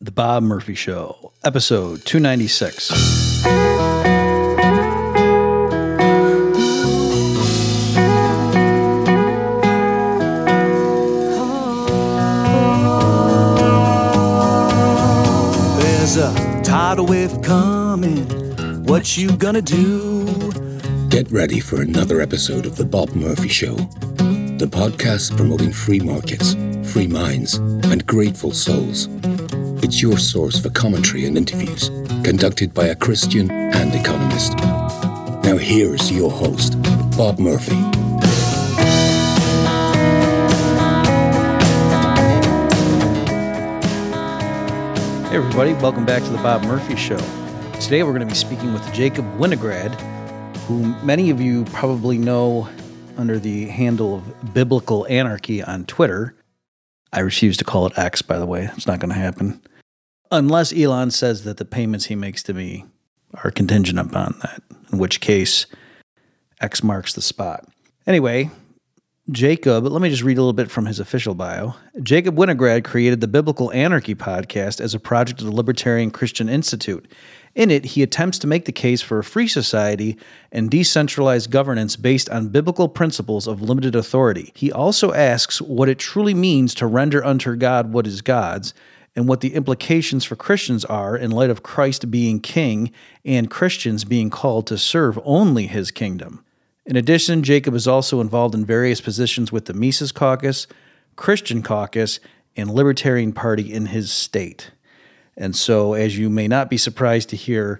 The Bob Murphy Show, episode 296. There's a tidal wave coming. What you gonna do? Get ready for another episode of The Bob Murphy Show, the podcast promoting free markets, free minds, and grateful souls. It's your source for commentary and interviews conducted by a Christian and economist. Now, here's your host, Bob Murphy. Hey, everybody, welcome back to the Bob Murphy Show. Today we're going to be speaking with Jacob Winograd, who many of you probably know under the handle of Biblical Anarchy on Twitter. I refuse to call it X, by the way. It's not going to happen. Unless Elon says that the payments he makes to me are contingent upon that, in which case X marks the spot. Anyway, Jacob, let me just read a little bit from his official bio. Jacob Winograd created the Biblical Anarchy podcast as a project of the Libertarian Christian Institute. In it, he attempts to make the case for a free society and decentralized governance based on biblical principles of limited authority. He also asks what it truly means to render unto God what is God's and what the implications for Christians are in light of Christ being king and Christians being called to serve only his kingdom. In addition, Jacob is also involved in various positions with the Mises Caucus, Christian Caucus, and Libertarian Party in his state. And so, as you may not be surprised to hear,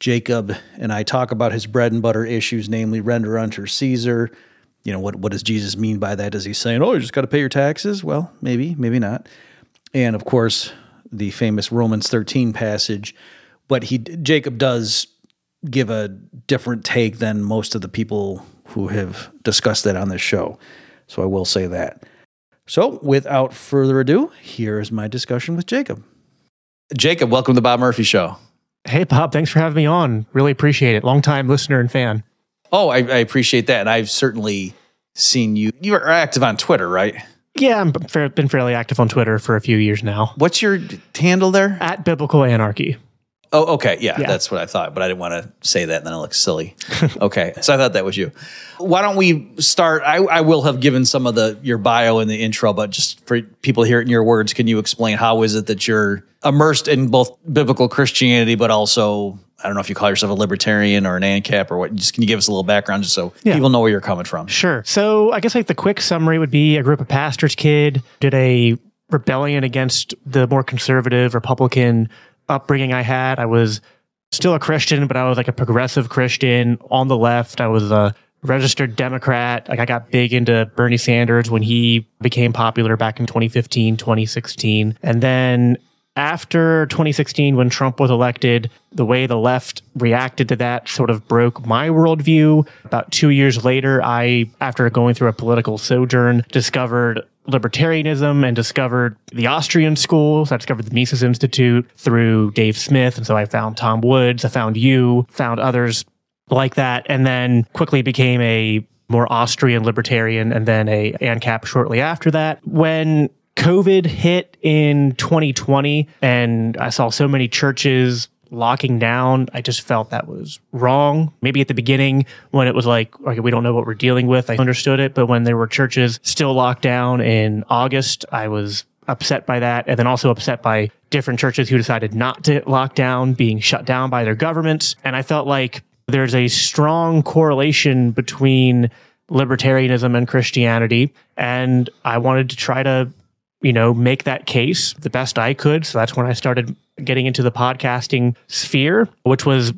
Jacob and I talk about his bread and butter issues, namely render unto Caesar. You know, what, what does Jesus mean by that? Is he saying, oh, you just got to pay your taxes? Well, maybe, maybe not. And of course, the famous Romans 13 passage. But he Jacob does give a different take than most of the people who have discussed that on this show. So I will say that. So without further ado, here is my discussion with Jacob. Jacob, welcome to the Bob Murphy Show. Hey, Bob, thanks for having me on. Really appreciate it. Long time listener and fan. Oh, I, I appreciate that. And I've certainly seen you. You are active on Twitter, right? Yeah, I've fair, been fairly active on Twitter for a few years now. What's your handle there? At Biblical Anarchy. Oh, okay. Yeah, Yeah. that's what I thought, but I didn't want to say that and then it looks silly. okay. So I thought that was you. Why don't we start? I, I will have given some of the your bio in the intro, but just for people to hear it in your words, can you explain how is it that you're immersed in both biblical Christianity, but also I don't know if you call yourself a libertarian or an ANCAP or what. Just can you give us a little background just so Yeah. people know where you're coming from? Sure. So I guess like the quick summary would be a group of pastors kid did a rebellion against the more conservative Republican upbringing I had. I was still a Christian, but I was like a progressive Christian on the left. I was a registered Democrat. Like I got big into Bernie Sanders when he became popular back in 2015, 2016. And then after 2016, when Trump was elected, the way the left reacted to that sort of broke my worldview. About two years later, I, after going through a political sojourn, discovered libertarianism and discovered the Austrian schools. I discovered the Mises Institute through Dave Smith. And so I found Tom Woods, I found you, found others like that, and then quickly became a more Austrian libertarian and then a ANCAP shortly after that. When COVID hit in 2020 and I saw so many churches locking down, I just felt that was wrong. Maybe at the beginning when it was like, okay, we don't know what we're dealing with, I understood it. But when there were churches still locked down in August, I was upset by that. And then also upset by different churches who decided not to lock down, being shut down by their governments. And I felt like there's a strong correlation between libertarianism and Christianity. And I wanted to try to, you know, make that case the best I could. So that's when I started getting into the podcasting sphere, which was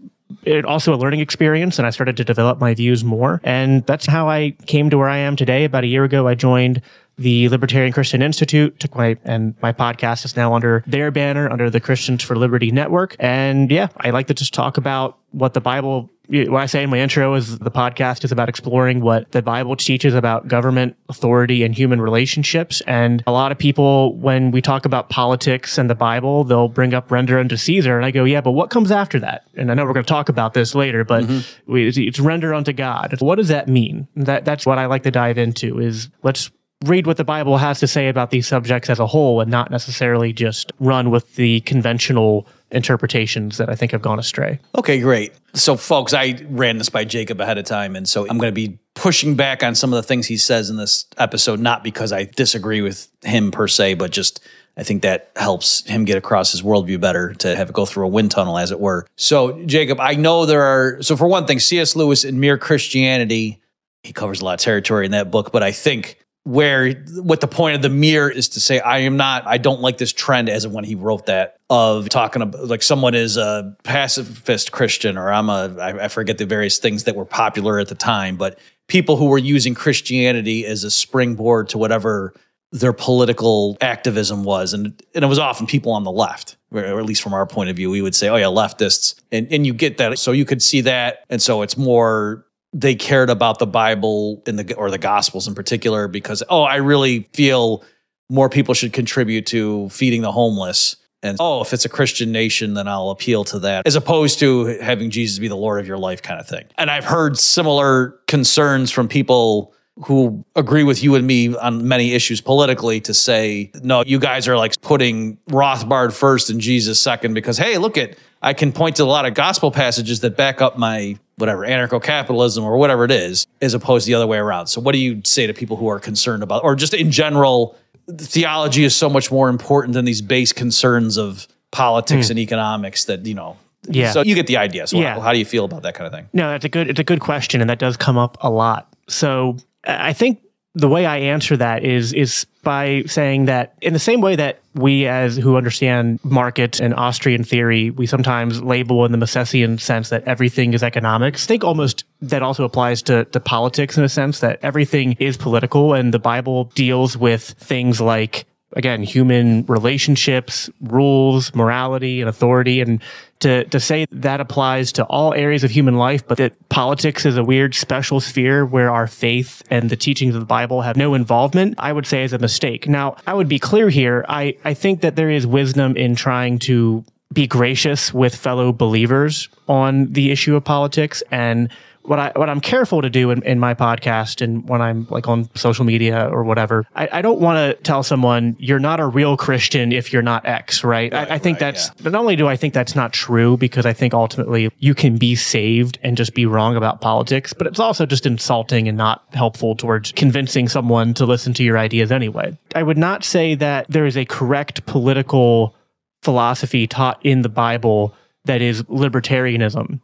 it also a learning experience and I started to develop my views more. And that's how I came to where I am today. About a year ago, I joined the Libertarian Christian Institute, took my, and my podcast is now under their banner, under the Christians for Liberty Network. And yeah, I like to just talk about what the Bible, what I say in my intro is the podcast is about exploring what the Bible teaches about government authority and human relationships. And a lot of people, when we talk about politics and the Bible, they'll bring up render unto Caesar. And I go, yeah, but what comes after that? And I know we're going to talk about this later, but mm-hmm. we, it's, it's render unto God. What does that mean? That, that's what I like to dive into is let's read what the Bible has to say about these subjects as a whole and not necessarily just run with the conventional interpretations that I think have gone astray. Okay, great. So, folks, I ran this by Jacob ahead of time, and so I'm going to be pushing back on some of the things he says in this episode, not because I disagree with him per se, but just I think that helps him get across his worldview better to have it go through a wind tunnel, as it were. So, Jacob, I know there are, so for one thing, C.S. Lewis in Mere Christianity, he covers a lot of territory in that book, but I think where what the point of the mirror is to say i am not i don't like this trend as of when he wrote that of talking about like someone is a pacifist christian or i'm a i forget the various things that were popular at the time but people who were using christianity as a springboard to whatever their political activism was. And and it was often people on the left or at least from our point of view we would say oh yeah leftists. And and you get that. So you could see that. And so it's more they cared about the Bible in the or the Gospels in particular because oh, I really feel more people should contribute to feeding the homeless. And oh, if it's a Christian nation, then I'll appeal to that, as opposed to having Jesus be the Lord of your life kind of thing. And I've heard similar concerns from people who agree with you and me on many issues politically to say, no, you guys are like putting Rothbard first and Jesus second because, hey, look at, I can point to a lot of gospel passages that back up my whatever anarcho capitalism or whatever it is, as opposed to the other way around. So, what do you say to people who are concerned about, or just in general, theology is so much more important than these base concerns of politics mm. and economics that you know. Yeah. So you get the idea. So yeah. how, how do you feel about that kind of thing? No, that's a good. It's a good question, and that does come up a lot. So I think the way I answer that is is by saying that in the same way that we as who understand market and Austrian theory, we sometimes label in the Misesian sense that everything is economics. I think almost that also applies to, to politics in a sense that everything is political and the Bible deals with things like again, human relationships, rules, morality, and authority. And to, to say that applies to all areas of human life, but that politics is a weird special sphere where our faith and the teachings of the Bible have no involvement, I would say is a mistake. Now, I would be clear here. I, I think that there is wisdom in trying to be gracious with fellow believers on the issue of politics and what I what I'm careful to do in, in my podcast and when I'm like on social media or whatever, I, I don't want to tell someone you're not a real Christian if you're not X, right? right I, I, think right, that's yeah. not only do I think that's not true because I think ultimately you can be saved and just be wrong about politics, but it's also just insulting and not helpful towards convincing someone to listen to your ideas anyway. I would not say that there is a correct political philosophy taught in the Bible that is libertarianism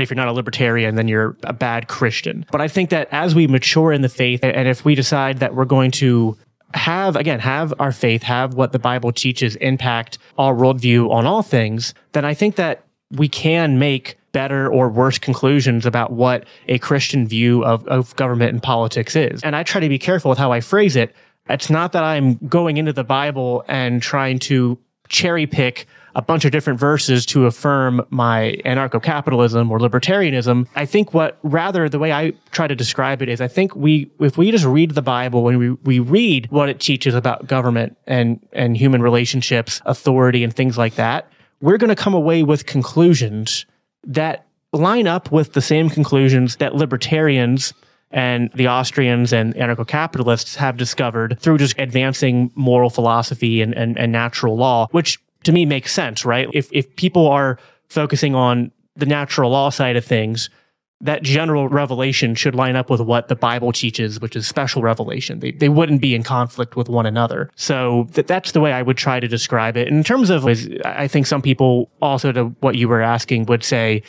if you're not a libertarian, then you're a bad Christian. But I think that as we mature in the faith, and if we decide that we're going to have, again, have our faith, have what the Bible teaches impact our worldview on all things, then I think that we can make better or worse conclusions about what a Christian view of, of government and politics is. And I try to be careful with how I phrase it. It's not that I'm going into the Bible and trying to cherry pick a bunch of different verses to affirm my anarcho capitalism or libertarianism. I think what rather the way I try to describe it is I think we, if we just read the Bible and we, we read what it teaches about government and, and human relationships, authority and things like that, we're going to come away with conclusions that line up with the same conclusions that libertarians and the Austrians and anarcho capitalists have discovered through just advancing moral philosophy and, and, and natural law, which to me makes sense, right? If if people are focusing on the natural law side of things, that general revelation should line up with what the Bible teaches, which is special revelation. They, they wouldn't be in conflict with one another. So th- that's the way I would try to describe it. in terms of, I think some people also to what you were asking would say,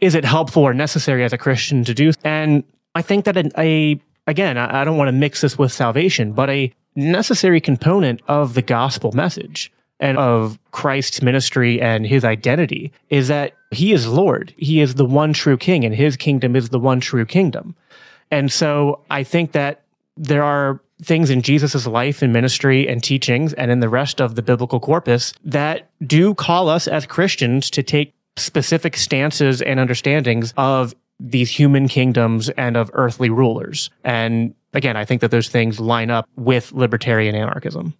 is it helpful or necessary as a Christian to do? And I think that a, again, I, I don't want to mix this with salvation, but a necessary component of the gospel message and of Christ's ministry and his identity is that he is Lord. He is the one true king and his kingdom is the one true kingdom. And so I think that there are things in Jesus' life and ministry and teachings and in the rest of the biblical corpus that do call us as Christians to take specific stances and understandings of these human kingdoms and of earthly rulers. And again, I think that those things line up with libertarian anarchism.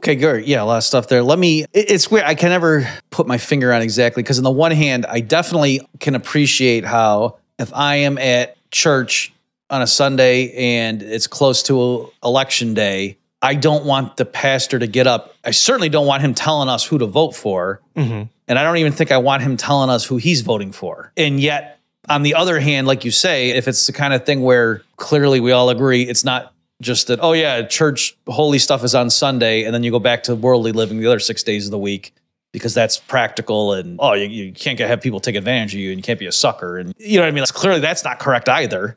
Okay, good. Yeah, a lot of stuff there. Let me, it's weird. I can never put my finger on exactly because, on the one hand, I definitely can appreciate how if I am at church on a Sunday and it's close to election day, I don't want the pastor to get up. I certainly don't want him telling us who to vote for. Mm-hmm. And I don't even think I want him telling us who he's voting for. And yet, on the other hand, like you say, if it's the kind of thing where clearly we all agree it's not just that, oh, yeah, church holy stuff is on Sunday, and then you go back to worldly living the other six days of the week because that's practical and, oh, you, you can't get- have people take advantage of you and you can't be a sucker. And you know what I mean? It's clearly that's not correct either.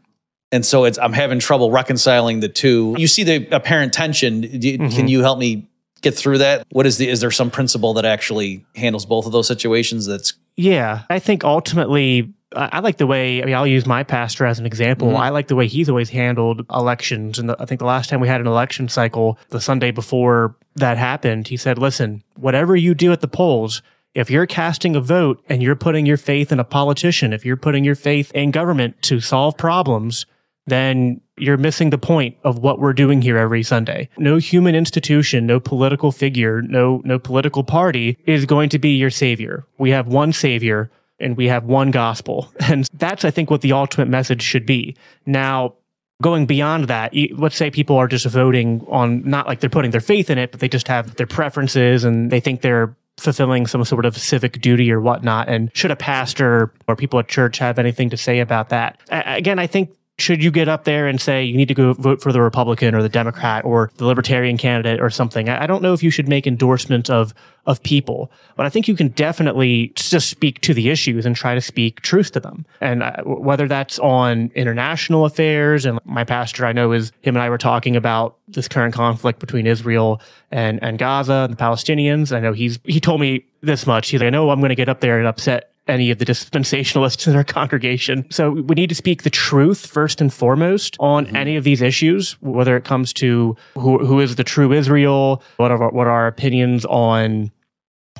And so it's I'm having trouble reconciling the two. You see the apparent tension. You- mm-hmm. Can you help me get through that? What is the is there some principle that actually handles both of those situations that's Yeah, I think ultimately, I like the way. I mean, I'll use my pastor as an example. Mm-hmm. I like the way he's always handled elections. And the, I think the last time we had an election cycle, the Sunday before that happened, he said, "Listen, whatever you do at the polls." If you're casting a vote and you're putting your faith in a politician, if you're putting your faith in government to solve problems, then you're missing the point of what we're doing here every Sunday. No human institution, no political figure, no no political party is going to be your savior. We have one savior and we have one gospel. And that's I think what the ultimate message should be. Now, going beyond that, let's say people are just voting on not like they're putting their faith in it, but they just have their preferences and they think they're fulfilling some sort of civic duty or whatnot. And should a pastor or people at church have anything to say about that? Again, I think should you get up there and say you need to go vote for the Republican or the Democrat or the Libertarian candidate or something? I I don't know if you should make endorsements of of people, but I think you can definitely just speak to the issues and try to speak truth to them. And uh, w- whether that's on international affairs, and my pastor I know is him and I were talking about this current conflict between Israel and and Gaza and the Palestinians. I know he's he told me this much. He's like, I know I'm going to get up there and upset any of the dispensationalists in our congregation. So we need to speak the truth first and foremost on mm-hmm. any of these issues, whether it comes to who, who is the true Israel, what are, our- what are our opinions on.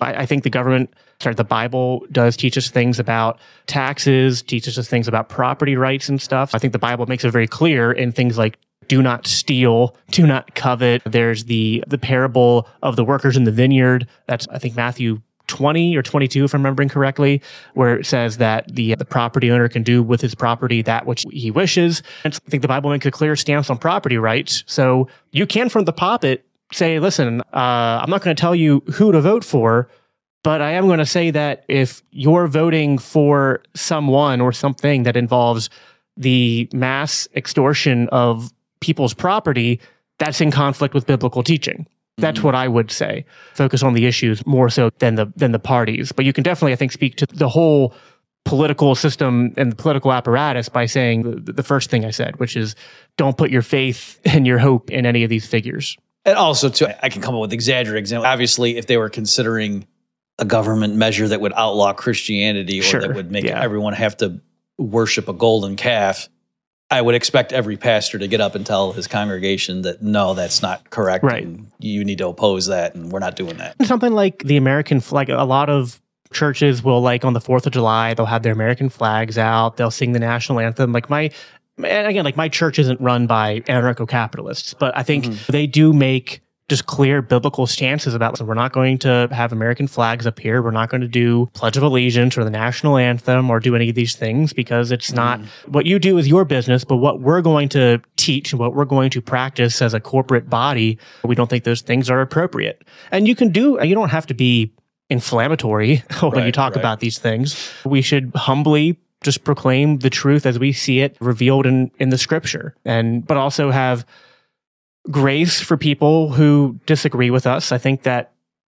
I, I think the government, sorry, the Bible does teach us things about taxes, teaches us things about property rights and stuff. I think the Bible makes it very clear in things like do not steal, do not covet. There's the the parable of the workers in the vineyard. That's I think Matthew 20 or 22 if I'm remembering correctly, where it says that the the property owner can do with his property that which he wishes. And I think the Bible makes a clear stance on property rights. So you can from the pulpit say, listen, uh, I'm not going to tell you who to vote for, but I am going to say that if you're voting for someone or something that involves the mass extortion of people's property, that's in conflict with biblical teaching. That's mm. what I would say. Focus on the issues more so than the than the parties. But you can definitely, I think, speak to the whole political system and the political apparatus by saying the, the first thing I said, which is don't put your faith and your hope in any of these figures. And also, too, I can come up with exaggerated examples. Obviously, if they were considering a government measure that would outlaw Christianity or Sure, that would make yeah. everyone have to worship a golden calf, I would expect every pastor to get up and tell his congregation that no, that's not correct. Right. And you need to oppose that, and we're not doing that. something like the American flag. A lot of churches will like on the Fourth of July, they'll have their American flags out. They'll sing the national anthem. Like my, and again, like my church isn't run by anarcho-capitalists, but I think mm-hmm. they do make just clear biblical stances about so we're not going to have American flags up here. We're not going to do Pledge of Allegiance or the national anthem or do any of these things because it's mm. not what you do is your business, but what we're going to teach and what we're going to practice as a corporate body, we don't think those things are appropriate. And you can do, you don't have to be inflammatory when you talk right. about these things. We should humbly just proclaim the truth as we see it revealed in, in the scripture and, but also have grace for people who disagree with us. I think that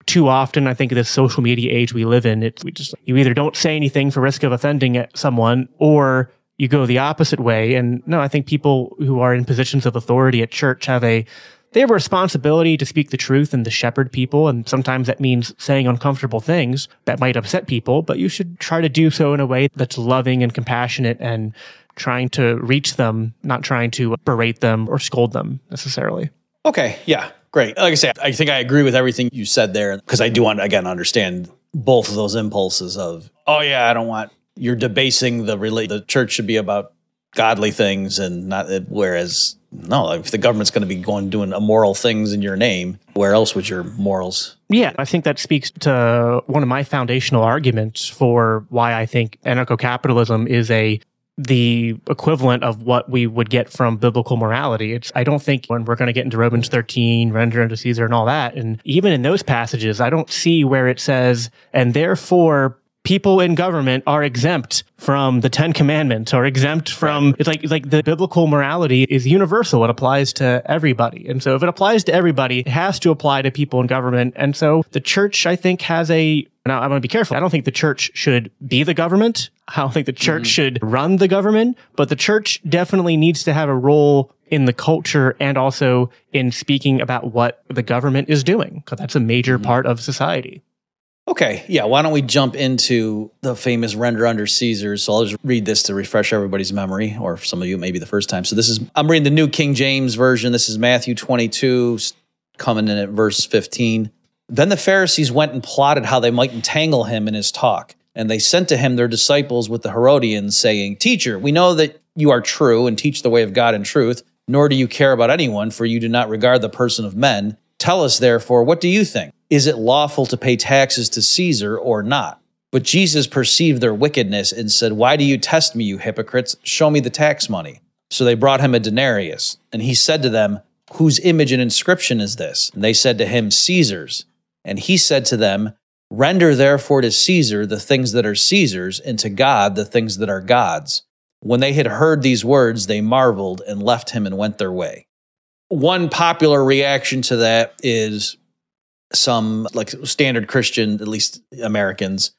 too often, I think in this social media age we live in, it's we just you either don't say anything for risk of offending someone, or you go the opposite way. And no, I think people who are in positions of authority at church have a they have a responsibility to speak the truth and to shepherd people. And sometimes that means saying uncomfortable things that might upset people, but you should try to do so in a way that's loving and compassionate and trying to reach them, not trying to berate them or scold them necessarily. Okay, yeah, great. Like I said, I think I agree with everything you said there because I do want again understand both of those impulses of oh yeah, I don't want you're debasing the rela- the church should be about godly things and not eh, whereas no, if the government's going to be going doing immoral things in your name, where else would your morals? Yeah, I think that speaks to one of my foundational arguments for why I think anarcho capitalism is a the equivalent of what we would get from biblical morality. It's I don't think when we're going to get into Romans 13, render unto Caesar and all that, and even in those passages, I don't see where it says, and therefore people in government are exempt from the Ten Commandments or exempt from it's like it's like the biblical morality is universal. It applies to everybody. And so if it applies to everybody, it has to apply to people in government. And so the church, I think, has a now I'm gonna be careful. I don't think the church should be the government. I don't think the church mm-hmm. should run the government, but the church definitely needs to have a role in the culture and also in speaking about what the government is doing, because that's a major mm-hmm. part of society. Okay, yeah. Why don't we jump into the famous render under Caesar? So I'll just read this to refresh everybody's memory, or some of you, maybe the first time. So this is I'm reading the New King James version. This is Matthew 22, coming in at verse 15. Then the Pharisees went and plotted how they might entangle him in his talk. And they sent to him their disciples with the Herodians, saying, Teacher, we know that you are true and teach the way of God in truth, nor do you care about anyone, for you do not regard the person of men. Tell us, therefore, what do you think? Is it lawful to pay taxes to Caesar or not? But Jesus perceived their wickedness and said, Why do you test me, you hypocrites? Show me the tax money. So they brought him a denarius. And he said to them, Whose image and inscription is this? And they said to him, Caesar's. And he said to them, Render therefore to Caesar the things that are Caesar's, and to God the things that are God's. When they had heard these words, they marveled and left him and went their way. One popular reaction to that is some like standard Christian, at least Americans,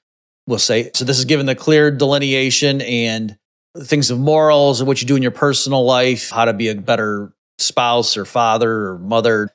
will say. So this is given the clear delineation and things of morals and what you do in your personal life, how to be a better spouse or father or mother.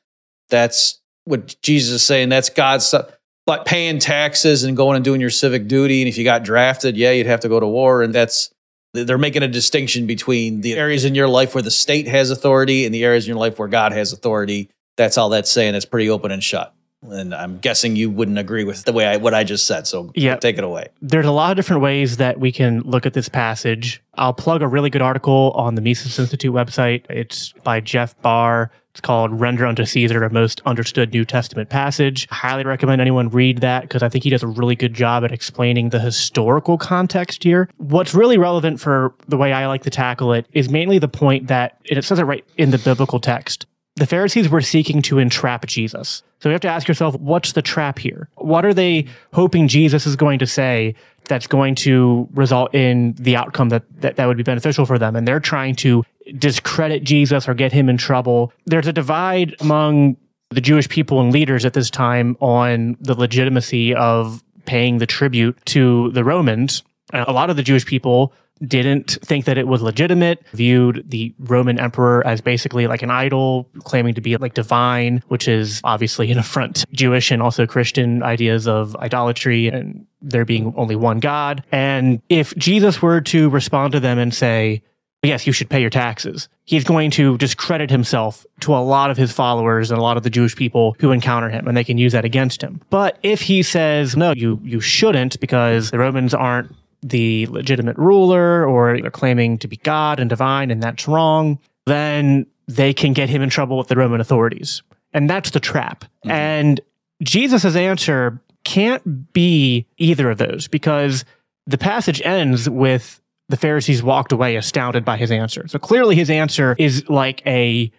That's what Jesus is saying. That's God's stuff. But paying taxes and going and doing your civic duty, and if you got drafted, yeah, you'd have to go to war. And that's they're making a distinction between the areas in your life where the state has authority and the areas in your life where God has authority. That's all that's saying. It's pretty open and shut. And I'm guessing you wouldn't agree with the way I what I just said. So Yeah. take it away. There's a lot of different ways that we can look at this passage. I'll plug a really good article on the Mises Institute website. It's by Jeff Barr. It's called Render Unto Caesar, a Most Understood New Testament Passage. I highly recommend anyone read that because I think he does a really good job at explaining the historical context here. What's really relevant for the way I like to tackle it is mainly the point that it says it right in the biblical text. The Pharisees were seeking to entrap Jesus. So you have to ask yourself, what's the trap here? What are they hoping Jesus is going to say that's going to result in the outcome that, that, that would be beneficial for them? And they're trying to discredit Jesus or get him in trouble. There's a divide among the Jewish people and leaders at this time on the legitimacy of paying the tribute to the Romans. Uh, A lot of the Jewish people didn't think that it was legitimate, viewed the Roman emperor as basically like an idol, claiming to be like divine, which is obviously an affront Jewish and also Christian ideas of idolatry and there being only one God. And if Jesus were to respond to them and say, yes, you should pay your taxes. He's going to discredit himself to a lot of his followers and a lot of the Jewish people who encounter him, and they can use that against him. But if he says, no, you, you shouldn't because the Romans aren't the legitimate ruler or they're claiming to be God and divine and that's wrong, then they can get him in trouble with the Roman authorities. And that's the trap. Mm-hmm. And Jesus' answer can't be either of those because the passage ends with the Pharisees walked away astounded by his answer. So clearly his answer is like a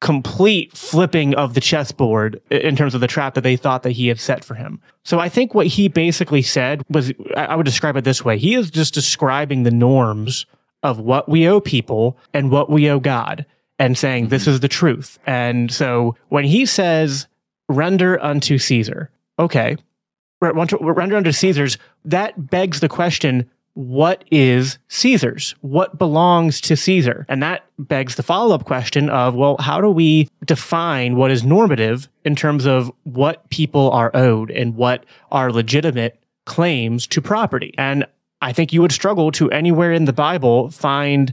complete flipping of the chessboard in terms of the trap that they thought that he had set for him. So I think what he basically said was I would describe it this way. He is just describing the norms of what we owe people and what we owe God and saying this mm-hmm. is the truth. And so when he says render unto Caesar, okay, re- render unto Caesar's, that begs the question what is Caesar's? What belongs to Caesar? And that begs the follow up question of, well, how do we define what is normative in terms of what people are owed and what are legitimate claims to property? And I think you would struggle to anywhere in the Bible find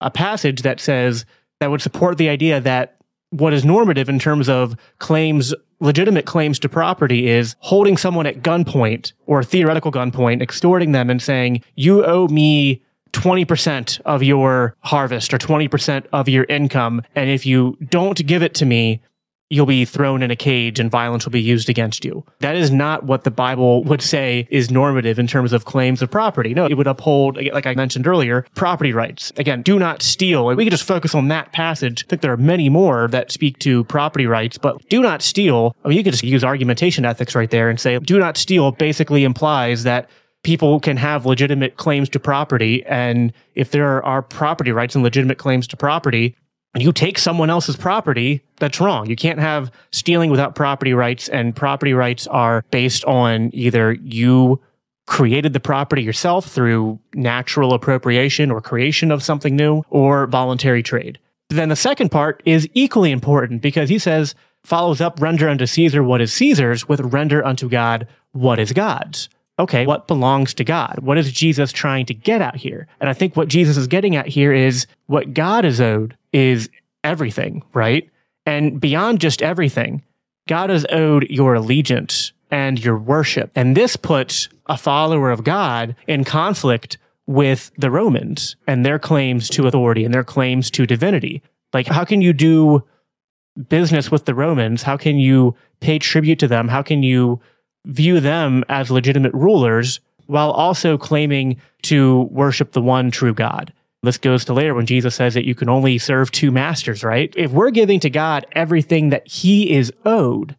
a passage that says that would support the idea that what is normative in terms of claims, legitimate claims to property is holding someone at gunpoint or theoretical gunpoint, extorting them and saying, you owe me 20% of your harvest or 20% of your income. And if you don't give it to me, you'll be thrown in a cage and violence will be used against you. That is not what the Bible would say is normative in terms of claims of property. No, it would uphold, like I mentioned earlier, property rights. Again, do not steal. We could just focus on that passage. I think there are many more that speak to property rights, but do not steal. I mean, you could just use argumentation ethics right there and say, do not steal basically implies that people can have legitimate claims to property. And if there are property rights and legitimate claims to property, you take someone else's property, that's wrong. You can't have stealing without property rights, and property rights are based on either you created the property yourself through natural appropriation or creation of something new or voluntary trade. Then the second part is equally important because he says, follows up, render unto Caesar what is Caesar's with render unto God what is God's okay, what belongs to God? What is Jesus trying to get out here? And I think what Jesus is getting at here is what God is owed is everything, right? And beyond just everything, God is owed your allegiance and your worship. And this puts a follower of God in conflict with the Romans and their claims to authority and their claims to divinity. Like, how can you do business with the Romans? How can you pay tribute to them? How can you view them as legitimate rulers while also claiming to worship the one true God. This goes to later when Jesus says that you can only serve two masters, right? If we're giving to God everything that he is owed,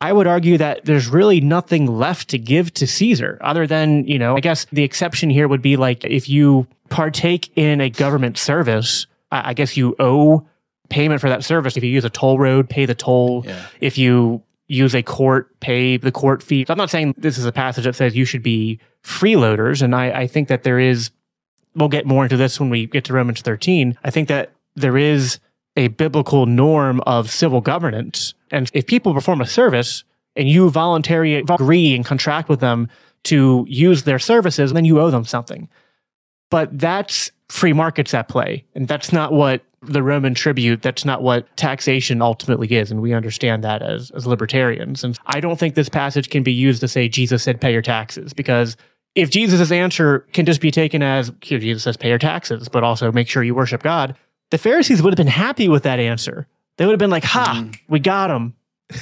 I would argue that there's really nothing left to give to Caesar other than, you know, I guess the exception here would be like if you partake in a government service, I guess you owe payment for that service. If you use a toll road, pay the toll. Yeah. If you use a court, pay the court fee. So I'm not saying this is a passage that says you should be freeloaders. And I, I think that there is, we'll get more into this when we get to Romans 13. I think that there is a biblical norm of civil governance. And if people perform a service and you voluntarily agree and contract with them to use their services, then you owe them something. But that's free markets at play. And that's not what the Roman tribute, that's not what taxation ultimately is. And we understand that as, as libertarians. And I don't think this passage can be used to say Jesus said pay your taxes because if Jesus' answer can just be taken as here, Jesus says pay your taxes, but also make sure you worship God, the Pharisees would have been happy with that answer. They would have been like, ha, mm. we got him.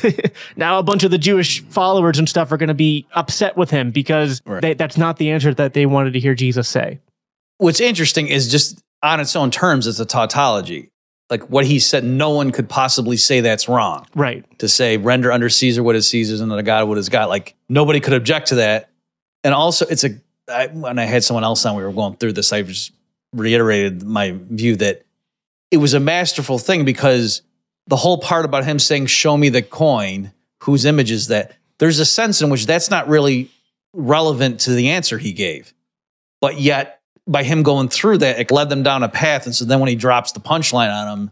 now a bunch of the Jewish followers and stuff are going to be upset with him because right. they, that's not the answer that they wanted to hear Jesus say. What's interesting is just on its own terms, it's a tautology. Like what he said, no one could possibly say that's wrong. Right. To say render under Caesar what is Caesar's and the God what is God. Like nobody could object to that. And also, it's a I, when I had someone else on, we were going through this. I just reiterated my view that it was a masterful thing because the whole part about him saying, "Show me the coin," whose image is that? There's a sense in which that's not really relevant to the answer he gave, but yet by him going through that, it led them down a path. And so then when he drops the punchline on them,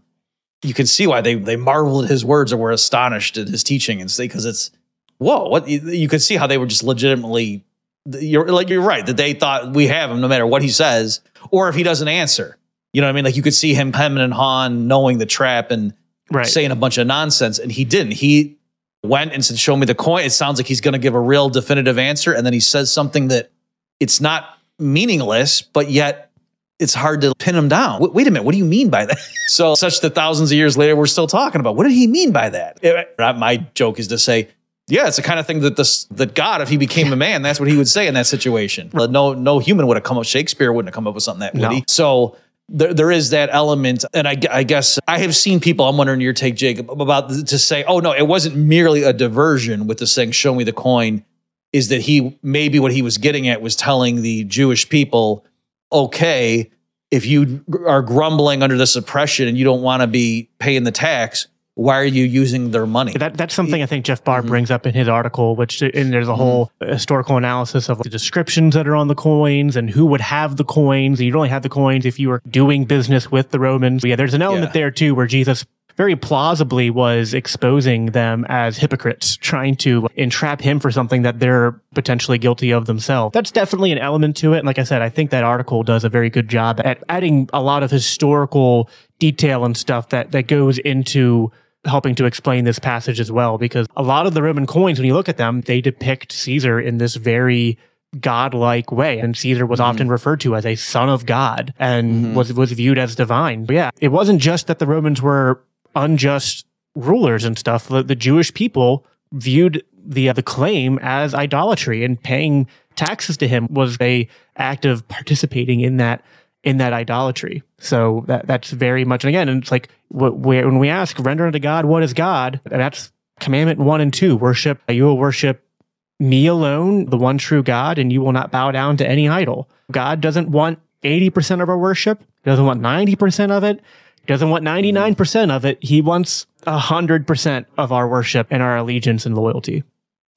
you can see why they they marveled at his words or were astonished at his teaching and say because it's whoa, what you, you could see how they were just legitimately you're like you're right that they thought we have him no matter what he says or if he doesn't answer. You know what I mean? Like you could see him hemming and hawing, knowing the trap and right. saying a bunch of nonsense, and he didn't. He went and said, "Show me the coin." It sounds like he's going to give a real definitive answer, and then he says something that it's not meaningless, but yet it's hard to pin him down. Wait, wait, a minute, what do you mean by that? so, such that thousands of years later, we're still talking about what did he mean by that? It, my joke is to say, yeah, it's the kind of thing that this that God, if he became a man, that's what he would say in that situation. No, no human would have come up. Shakespeare wouldn't have come up with something that witty. No. So there, there is that element, and I, I, guess I have seen people. I'm wondering your take, Jacob, about to say, oh no, it wasn't merely a diversion with the saying, "Show me the coin." Is that he maybe what he was getting at was telling the Jewish people, okay, if you are grumbling under this oppression and you don't want to be paying the tax, why are you using their money? That, that's something I think Jeff Barr mm-hmm. brings up in his article, which and there's a whole mm-hmm. historical analysis of the descriptions that are on the coins and who would have the coins. And you'd only have the coins if you were doing business with the Romans. But yeah, there's an element yeah. there too where Jesus very plausibly was exposing them as hypocrites, trying to entrap him for something that they're potentially guilty of themselves. That's definitely an element to it. And like I said, I think that article does a very good job at adding a lot of historical detail and stuff that, that goes into helping to explain this passage as well, because a lot of the Roman coins, when you look at them, they depict Caesar in this very godlike way. And Caesar was mm-hmm. often referred to as a son of God and mm-hmm. was, was viewed as divine. But yeah, it wasn't just that the Romans were unjust rulers and stuff, the, the Jewish people viewed the uh, the claim as idolatry, and paying taxes to him was a act of participating in that in that idolatry. So that that's very much, and again, and it's like when we ask, render unto God what is God, that's commandment one and two: worship. You will worship me alone, the one true God, and you will not bow down to any idol. God doesn't want eighty percent of our worship. Doesn't want ninety percent of it. Doesn't want ninety nine percent of it. He wants hundred percent of our worship and our allegiance and loyalty.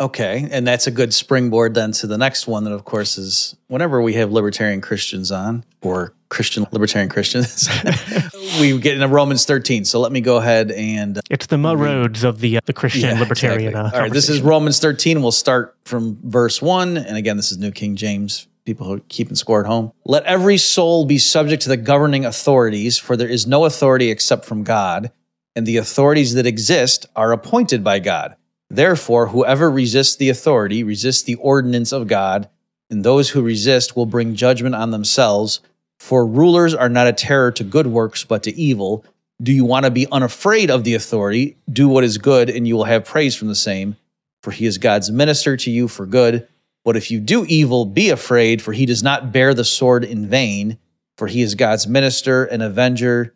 Okay, and that's a good springboard then to the next one that, of course, is whenever we have libertarian Christians on or Christian libertarian Christians, we get into Romans 13. So let me go ahead and It's the mud roads of the uh, the Christian Yeah, libertarian. exactly. Uh, All right, this is. Romans 13. We'll start from verse 1. And again, this is New King James. People who are keeping score at home. Let every soul be subject to the governing authorities, for there is no authority except from God, and the authorities that exist are appointed by God. Therefore, whoever resists the authority resists the ordinance of God, and those who resist will bring judgment on themselves. For rulers are not a terror to good works, but to evil. Do you want to be unafraid of the authority? Do what is good, and you will have praise from the same. For he is God's minister to you for good. But if you do evil, be afraid, for he does not bear the sword in vain. For he is God's minister and avenger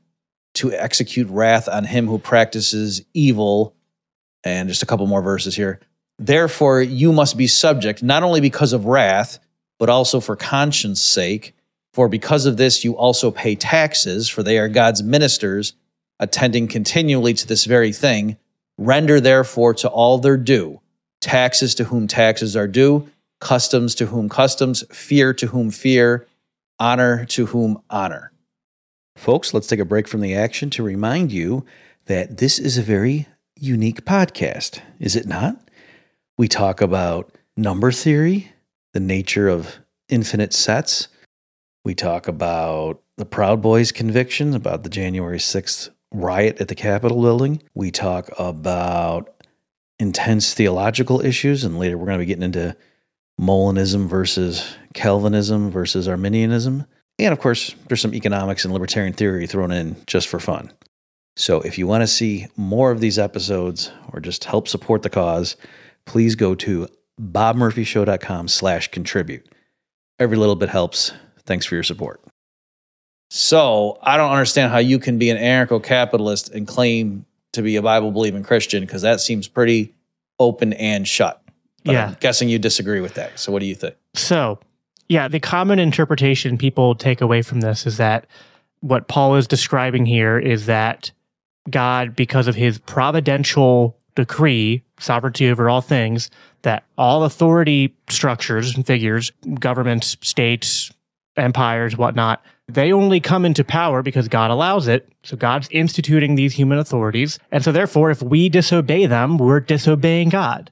to execute wrath on him who practices evil. And just a couple more verses here. Therefore, you must be subject, not only because of wrath, but also for conscience sake. For because of this, you also pay taxes, for they are God's ministers, attending continually to this very thing. Render therefore to all their due taxes to whom taxes are due, customs to whom customs, fear to whom fear, honor to whom honor. Folks, let's take a break from the action to remind you that this is a very unique podcast, is it not? We talk about number theory, the nature of infinite sets. We talk about the Proud Boys convictions, about the January 6th riot at the Capitol building. We talk about intense theological issues, and later we're going to be getting into Molinism versus Calvinism versus Arminianism. And of course, there's some economics and libertarian theory thrown in just for fun. So if you want to see more of these episodes or just help support the cause, please go to bobmurphyshow.com slash contribute. Every little bit helps. Thanks for your support. So I don't understand how you can be an anarcho-capitalist and claim to be a Bible-believing Christian because that seems pretty open and shut. But Yeah. I'm guessing you disagree with that. So what do you think? So, yeah, the common interpretation people take away from this is that what Paul is describing here is that God, because of his providential decree, sovereignty over all things, that all authority structures and figures, governments, states, empires, whatnot, they only come into power because God allows it. So God's instituting these human authorities. And so, therefore, if we disobey them, we're disobeying God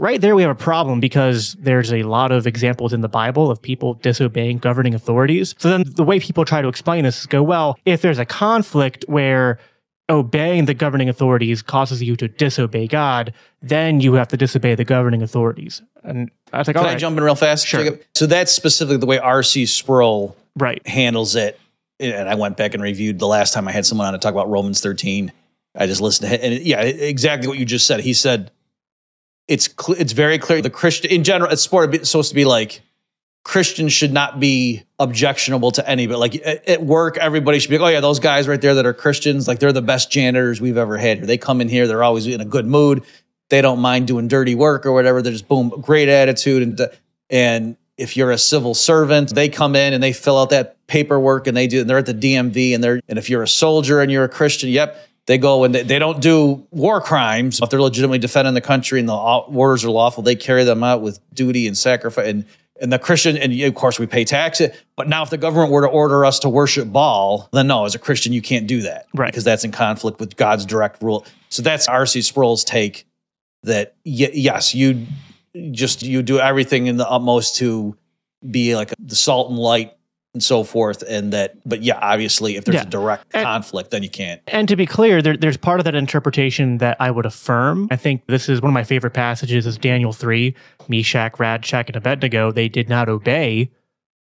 right there we have a problem because there's a lot of examples in the bible of people disobeying governing authorities so then the way people try to explain this is go well if there's a conflict where obeying the governing authorities causes you to disobey god then you have to disobey the governing authorities and i was like Can I right jump in real fast? Sure. Jacob? So that's specifically the way R.C. Sproul right handles it. And I went back and reviewed the last time I had someone on to talk about Romans 13. I just listened to it. And yeah, exactly what you just said. He said, it's, cl- it's very clear the Christian, in general, it's sport, it's supposed to be like Christians should not be objectionable to any, but like at, at work, everybody should be like, oh yeah, those guys right there that are Christians, like they're the best janitors we've ever had. They come in here, they're always in a good mood. They don't mind doing dirty work or whatever. They're just boom, great attitude. And, and if you're a civil servant, they come in and they fill out that paperwork and they do, and they're at the DMV and they're, and if you're a soldier and you're a Christian, yep, they go and they, they don't do war crimes. If they're legitimately defending the country and the orders are lawful, they carry them out with duty and sacrifice. And, and the Christian, and of course we pay taxes. But now if the government were to order us to worship Baal, then no, as a Christian, you can't do that. Right. Because that's in conflict with God's direct rule. So that's R.C. Sproul's take that y- yes, you just you do everything in the utmost to be like the salt and light and so forth, and that. But yeah, obviously, if there's Yeah. a direct And- conflict, then you can't. And to be clear, there, there's part of that interpretation that I would affirm. I think this is one of my favorite passages is Daniel 3, Meshach, Shadrach, and Abednego. They did not obey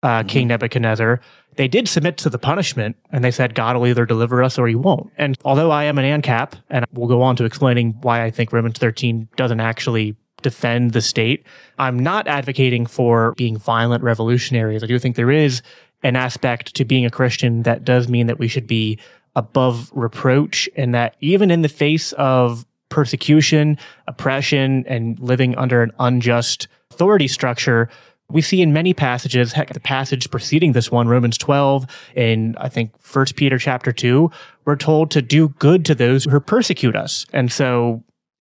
uh, King Nebuchadnezzar, they did submit to the punishment and they said God will either deliver us or he won't. And although I am an ANCAP, and we'll go on to explaining why I think Romans 13 doesn't actually defend the state, I'm not advocating for being violent revolutionaries. I do think there is an aspect to being a Christian that does mean that we should be above reproach and that even in the face of persecution, oppression, and living under an unjust authority structure, we see in many passages, heck, the passage preceding this one, Romans 12, and I think First Peter chapter 2, we're told to do good to those who persecute us. And so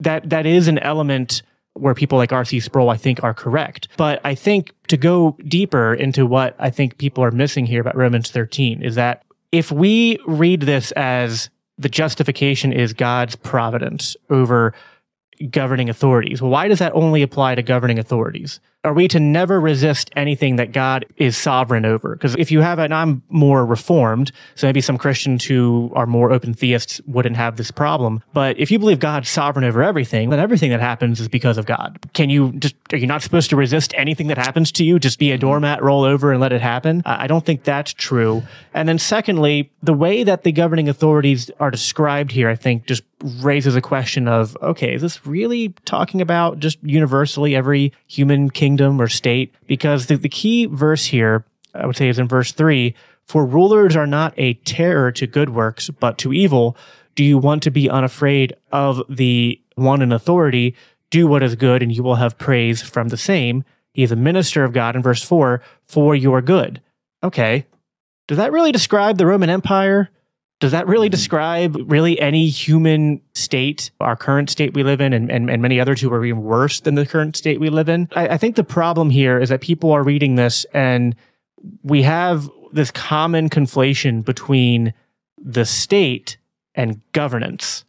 that that is an element where people like R.C. Sproul, I think, are correct. But I think to go deeper into what I think people are missing here about Romans 13 is that if we read this as the justification is God's providence over governing authorities, well, why does that only apply to governing authorities? Are we to never resist anything that God is sovereign over? Because if you have, and I'm more reformed, so maybe some Christians who are more open theists wouldn't have this problem. But if you believe God's sovereign over everything, then everything that happens is because of God. Can you just, are you not supposed to resist anything that happens to you? Just be a doormat, roll over and let it happen? I don't think that's true. And then secondly, the way that the governing authorities are described here, I think just raises a question of, okay, is this really talking about just universally every human kingdom or state? Because the, the key verse here, I would say is in verse three, for rulers are not a terror to good works, but to evil. Do you want to be unafraid of the one in authority? Do what is good and you will have praise from the same. He is a minister of God in verse four for your good. Okay. Does that really describe the Roman Empire? Does that really mm-hmm. describe really any human state, our current state we live in, and, and, and many others who are even worse than the current state we live in? I, I think the problem here is that people are reading this and we have this common conflation between the state and governance.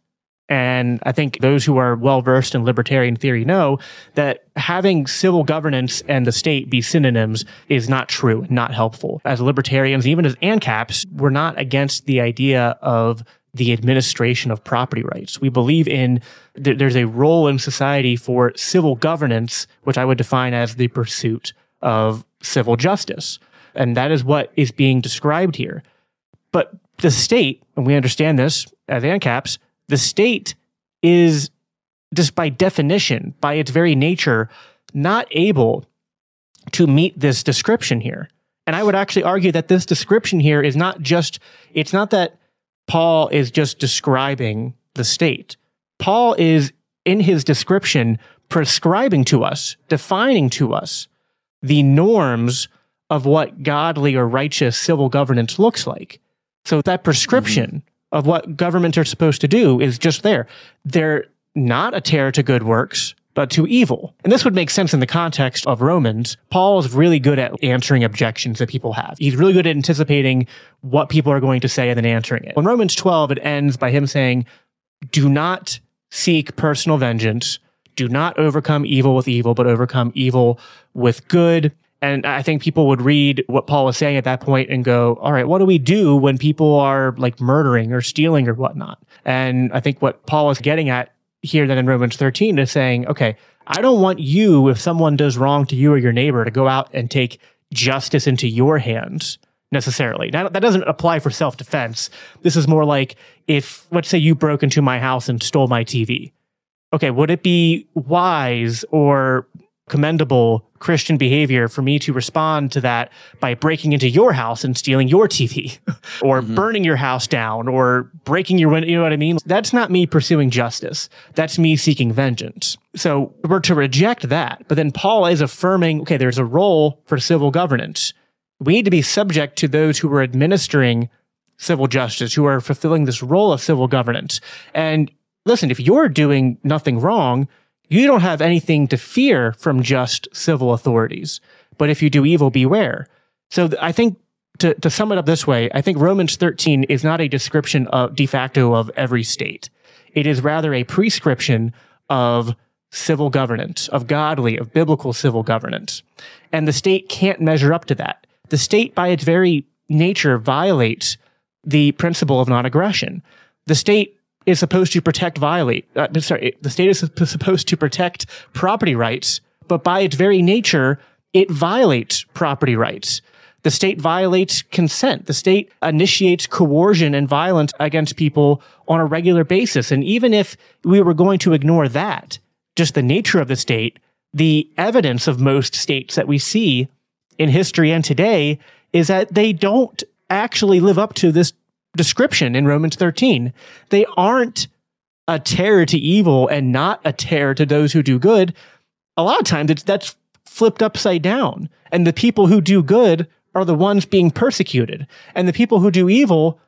And I think those who are well versed in libertarian theory know that having civil governance and the state be synonyms is not true not helpful. As libertarians, even as ANCAPs, we're not against the idea of the administration of property rights. We believe in th- there's a role in society for civil governance, which I would define as the pursuit of civil justice. And that is what is being described here. But the state, and we understand this as ANCAPs, the state is just by definition, by its very nature, not able to meet this description here. And I would actually argue that this description here is not just, it's not that Paul is just describing the state. Paul is in his description prescribing to us, defining to us the norms of what godly or righteous civil governance looks like. So that prescription mm-hmm of what governments are supposed to do is just there. They're not a terror to good works, but to evil. And this would make sense in the context of Romans. Paul is really good at answering objections that people have. He's really good at anticipating what people are going to say and then answering it. In Romans 12, it ends by him saying, do not seek personal vengeance. Do not overcome evil with evil, but overcome evil with good. And I think people would read what Paul was saying at that point and go, all right, what do we do when people are like murdering or stealing or whatnot? And I think what Paul is getting at here then in Romans 13 is saying, okay, I don't want you, if someone does wrong to you or your neighbor, to go out and take justice into your hands necessarily. Now, that doesn't apply for self defense. This is more like if, let's say, you broke into my house and stole my TV. Okay, would it be wise or commendable Christian behavior for me to respond to that by breaking into your house and stealing your TV or mm-hmm. burning your house down or breaking your window. You know what I mean? That's not me pursuing justice. That's me seeking vengeance. So we're to reject that. But then Paul is affirming, okay, there's a role for civil governance. We need to be subject to those who are administering civil justice, who are fulfilling this role of civil governance. And listen, if you're doing nothing wrong, you don't have anything to fear from just civil authorities. But if you do evil, beware. So I think to, to sum it up this way, I think Romans 13 is not a description of de facto of every state. It is rather a prescription of civil governance, of godly, of biblical civil governance. And the state can't measure up to that. The state, by its very nature, violates the principle of non aggression. The state is supposed to protect violate. Uh, sorry, the state is supposed to protect property rights, but by its very nature, it violates property rights. The state violates consent. The state initiates coercion and violence against people on a regular basis. And even if we were going to ignore that, just the nature of the state, the evidence of most states that we see in history and today is that they don't actually live up to this description in Romans 13. They aren't a terror to evil and not a terror to those who do good. A lot of times that's flipped upside down. And the people who do good are the ones being persecuted. And the people who do evil,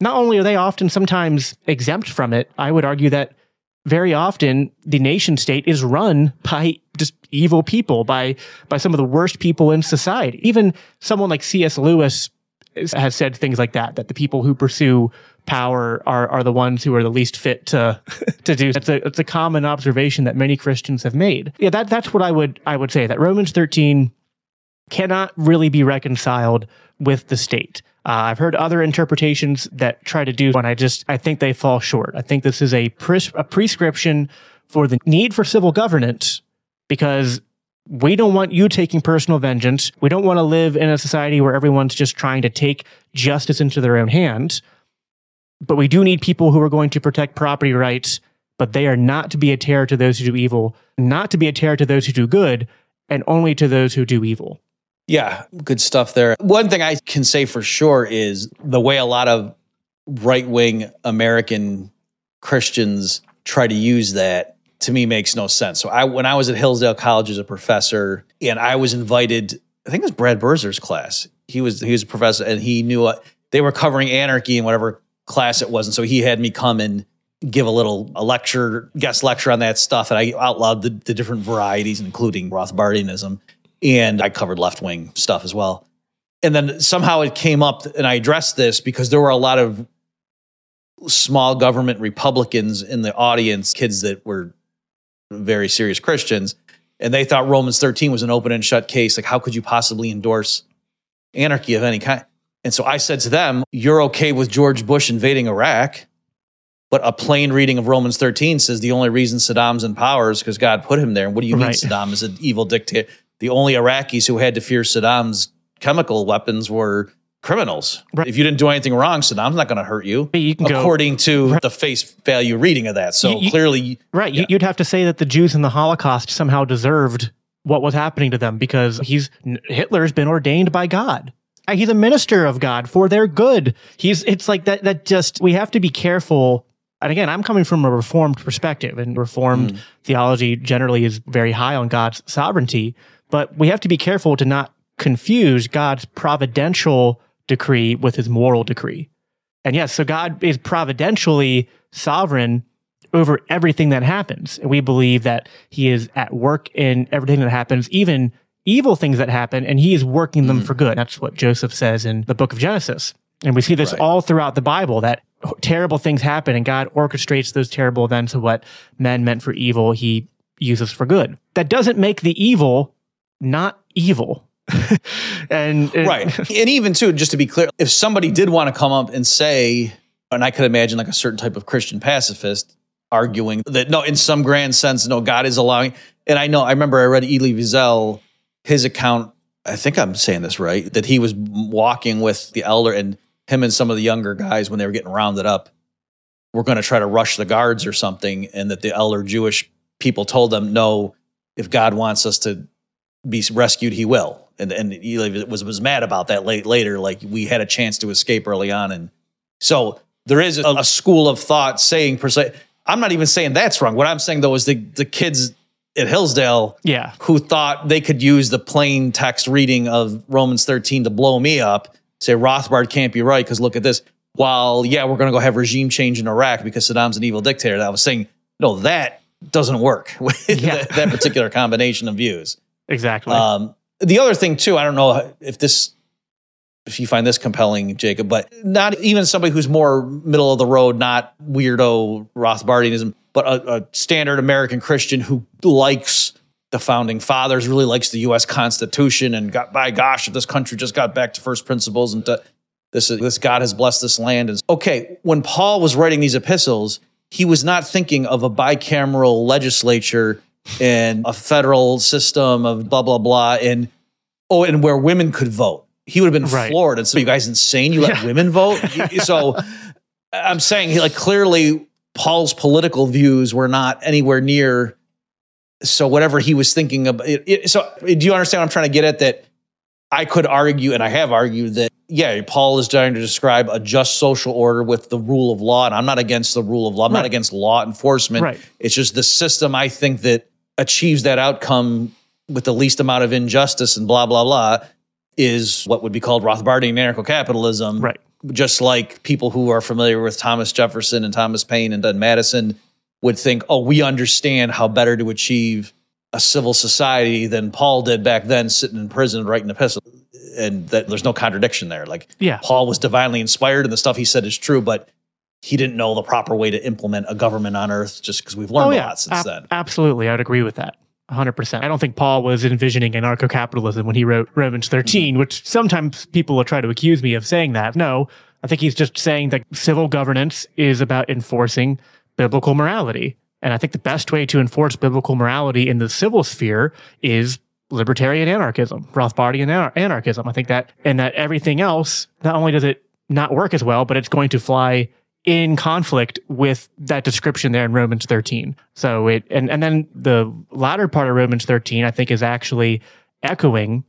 not only are they often sometimes exempt from it, I would argue that very often the nation state is run by just evil people, by by some of the worst people in society. Even someone like C.S. Lewis has said things like that, that the people who pursue power are are the ones who are the least fit to to do. It's a it's a common observation that many Christians have made. Yeah, that that's what I would I would say that Romans 13 cannot really be reconciled with the state. Uh, I've heard other interpretations that try to do, and I just I think they fall short. I think this is a, pres- a prescription for the need for civil governance because we don't want you taking personal vengeance. We don't want to live in a society where everyone's just trying to take justice into their own hands. But we do need people who are going to protect property rights, but they are not to be a terror to those who do evil, not to be a terror to those who do good, and only to those who do evil. Yeah, good stuff there. One thing I can say for sure is the way a lot of right wing American Christians try to use that to me makes no sense. So I when I was at Hillsdale College as a professor and I was invited, I think it was Brad Birzer's class. He was he was a professor and he knew uh, they were covering anarchy in whatever class it was, and so he had me come and give a little a lecture, guest lecture on that stuff, and I outlawed the, the different varieties, including Rothbardianism, and I covered left wing stuff as well. And then somehow it came up, and I addressed this because there were a lot of small government Republicans in the audience, kids that were very serious Christians, and they thought Romans 13 was an open and shut case. Like, how could you possibly endorse anarchy of any kind? And so I said to them, You're okay with George Bush invading Iraq, but a plain reading of Romans 13 says the only reason Saddam's in power is because God put him there. And what do you mean Right. Saddam is an evil dictator? The only Iraqis who had to fear Saddam's chemical weapons were criminals. Right. If you didn't do anything wrong, Saddam's not going to hurt you. You can go- according to the face value reading of that. So You- you- clearly, Right. You, you'd have to say that the Jews in the Holocaust somehow deserved what was happening to them because he's Hitler's been ordained by God. Uh, He's a minister of God for their good. He's it's like that that just we have to be careful. And again, I'm coming from a reformed perspective and reformed theology generally is very high on God's sovereignty, but we have to be careful to not confuse God's providential decree with his moral decree. And yes, so God is providentially sovereign over everything that happens. And we believe that he is at work in everything that happens, even evil things that happen, and he is working them hmm. for good. That's what Joseph says in the book of Genesis. And we see this Right. all throughout the Bible that terrible things happen and God orchestrates those terrible events of what men meant for evil, he uses for good. That doesn't make the evil not evil. And and- right. And even too, just to be clear, if somebody did want to come up and say, and I could imagine like a certain type of Christian pacifist arguing that no, in some grand sense, no, God is allowing. And I know, I remember I read Elie Wiesel, his account. I think I'm saying this right. That he was walking with the elder and him and some of the younger guys when they were getting rounded up were going to try to rush the guards or something, and that the elder Jewish people told them, no, if God wants us to be rescued, he will. And and Elie was was mad about that late later. Like we had a chance to escape early on, and so there is a, a school of thought saying per se. I'm not even saying that's wrong. What I'm saying though is the the kids at Hillsdale yeah. who thought they could use the plain text reading of Romans 13 to blow me up, say Rothbard can't be right because look at this. While yeah, we're going to go have regime change in Iraq because Saddam's an evil dictator. I was saying no, that doesn't work with Yeah. that, that particular combination of views. Exactly. Um, the other thing too, I don't know if this, if you find this compelling, Jacob, but not even somebody who's more middle of the road, not weirdo Rothbardianism, but a, a standard American Christian who likes the founding fathers, really likes the U.S. Constitution, and got by gosh, if this country just got back to first principles and to, this is this God has blessed this land. And okay, when Paul was writing these epistles, he was not thinking of a bicameral legislature and a federal system of blah blah blah and oh and where women could vote he would have been Right. floored. And so you guys insane? You let Yeah. women vote? so I'm saying he like clearly Paul's political views were not anywhere near. So whatever he was thinking of, it, it- so do you understand what I'm trying to get at? That I could argue, and I have argued that yeah, Paul is trying to describe a just social order with the rule of law, and I'm not against the rule of law. I'm not against law enforcement. Right. It's just the system I think that achieves that outcome with the least amount of injustice and blah blah blah is what would be called Rothbardian anarcho-capitalism. Right. Just like people who are familiar with Thomas Jefferson and Thomas Paine and Dunn Madison would think, oh, we understand how better to achieve a civil society than Paul did back then, sitting in prison writing an epistle. And that there's no contradiction there. Like Yeah. Paul was divinely inspired, and the stuff he said is true, but he didn't know the proper way to implement a government on earth. Just because we've learned oh, a lot since Ab- then. Absolutely. I would agree with that. 100%. I don't think Paul was envisioning anarcho capitalism when he wrote Romans 13, mm-hmm. which sometimes people will try to accuse me of saying that. No, I think he's just saying that civil governance is about enforcing biblical morality. And I think the best way to enforce biblical morality in the civil sphere is libertarian anarchism, Rothbardian anar- anarchism. I think that, and that everything else, not only does it not work as well, but it's going to fly in conflict with that description there in Romans 13. So it, and, and then the latter part of Romans 13, I think, is actually echoing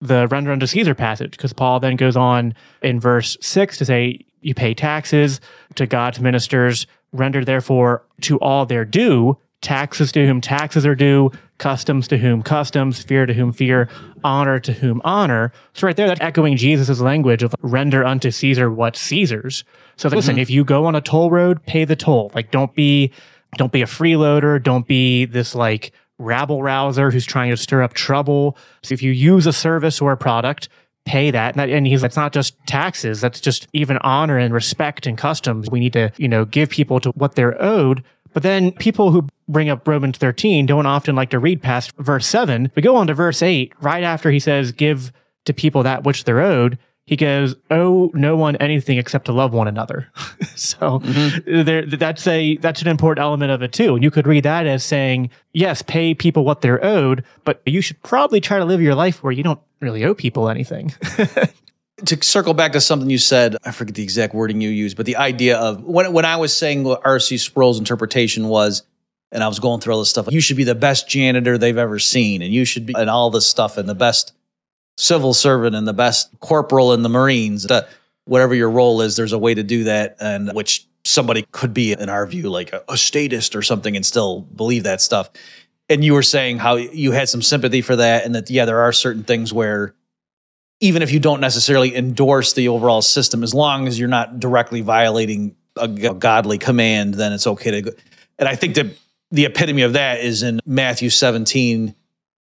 the render unto Caesar passage, because Paul then goes on in verse six to say, You pay taxes to God's ministers, render therefore to all their due, taxes to whom taxes are due, customs to whom customs, fear to whom fear, honor to whom honor. So right there, that's echoing Jesus' language of render unto Caesar what Caesar's. So listen, mm-hmm. if you go on a toll road, pay the toll. Like don't be don't be a freeloader, don't be this like rabble rouser who's trying to stir up trouble. So if you use a service or a product, pay that. And, that, and he's, that's not just taxes. That's just even honor and respect and customs. We need to, you know, give people to what they're owed. But then people who bring up Romans 13 don't often like to read past verse 7. We go on to verse 8, right after he says, give to people that which they're owed. He goes, owe no one anything except to love one another. so mm-hmm. there, that's a that's an important element of it too. And you could read that as saying, yes, pay people what they're owed, but you should probably try to live your life where you don't really owe people anything. to circle back to something you said, I forget the exact wording you used, but the idea of when when I was saying what R.C. Sproul's interpretation was, and I was going through all this stuff, you should be the best janitor they've ever seen, and you should be and all this stuff, and the best civil servant, and the best corporal in the Marines. The, whatever your role is, there's a way to do that, and which somebody could be, in our view, like a, a statist or something, and still believe that stuff. And you were saying how you had some sympathy for that, and that yeah, there are certain things where even if you don't necessarily endorse the overall system, as long as you're not directly violating a godly command, then it's okay to go. And I think that the epitome of that is in Matthew 17,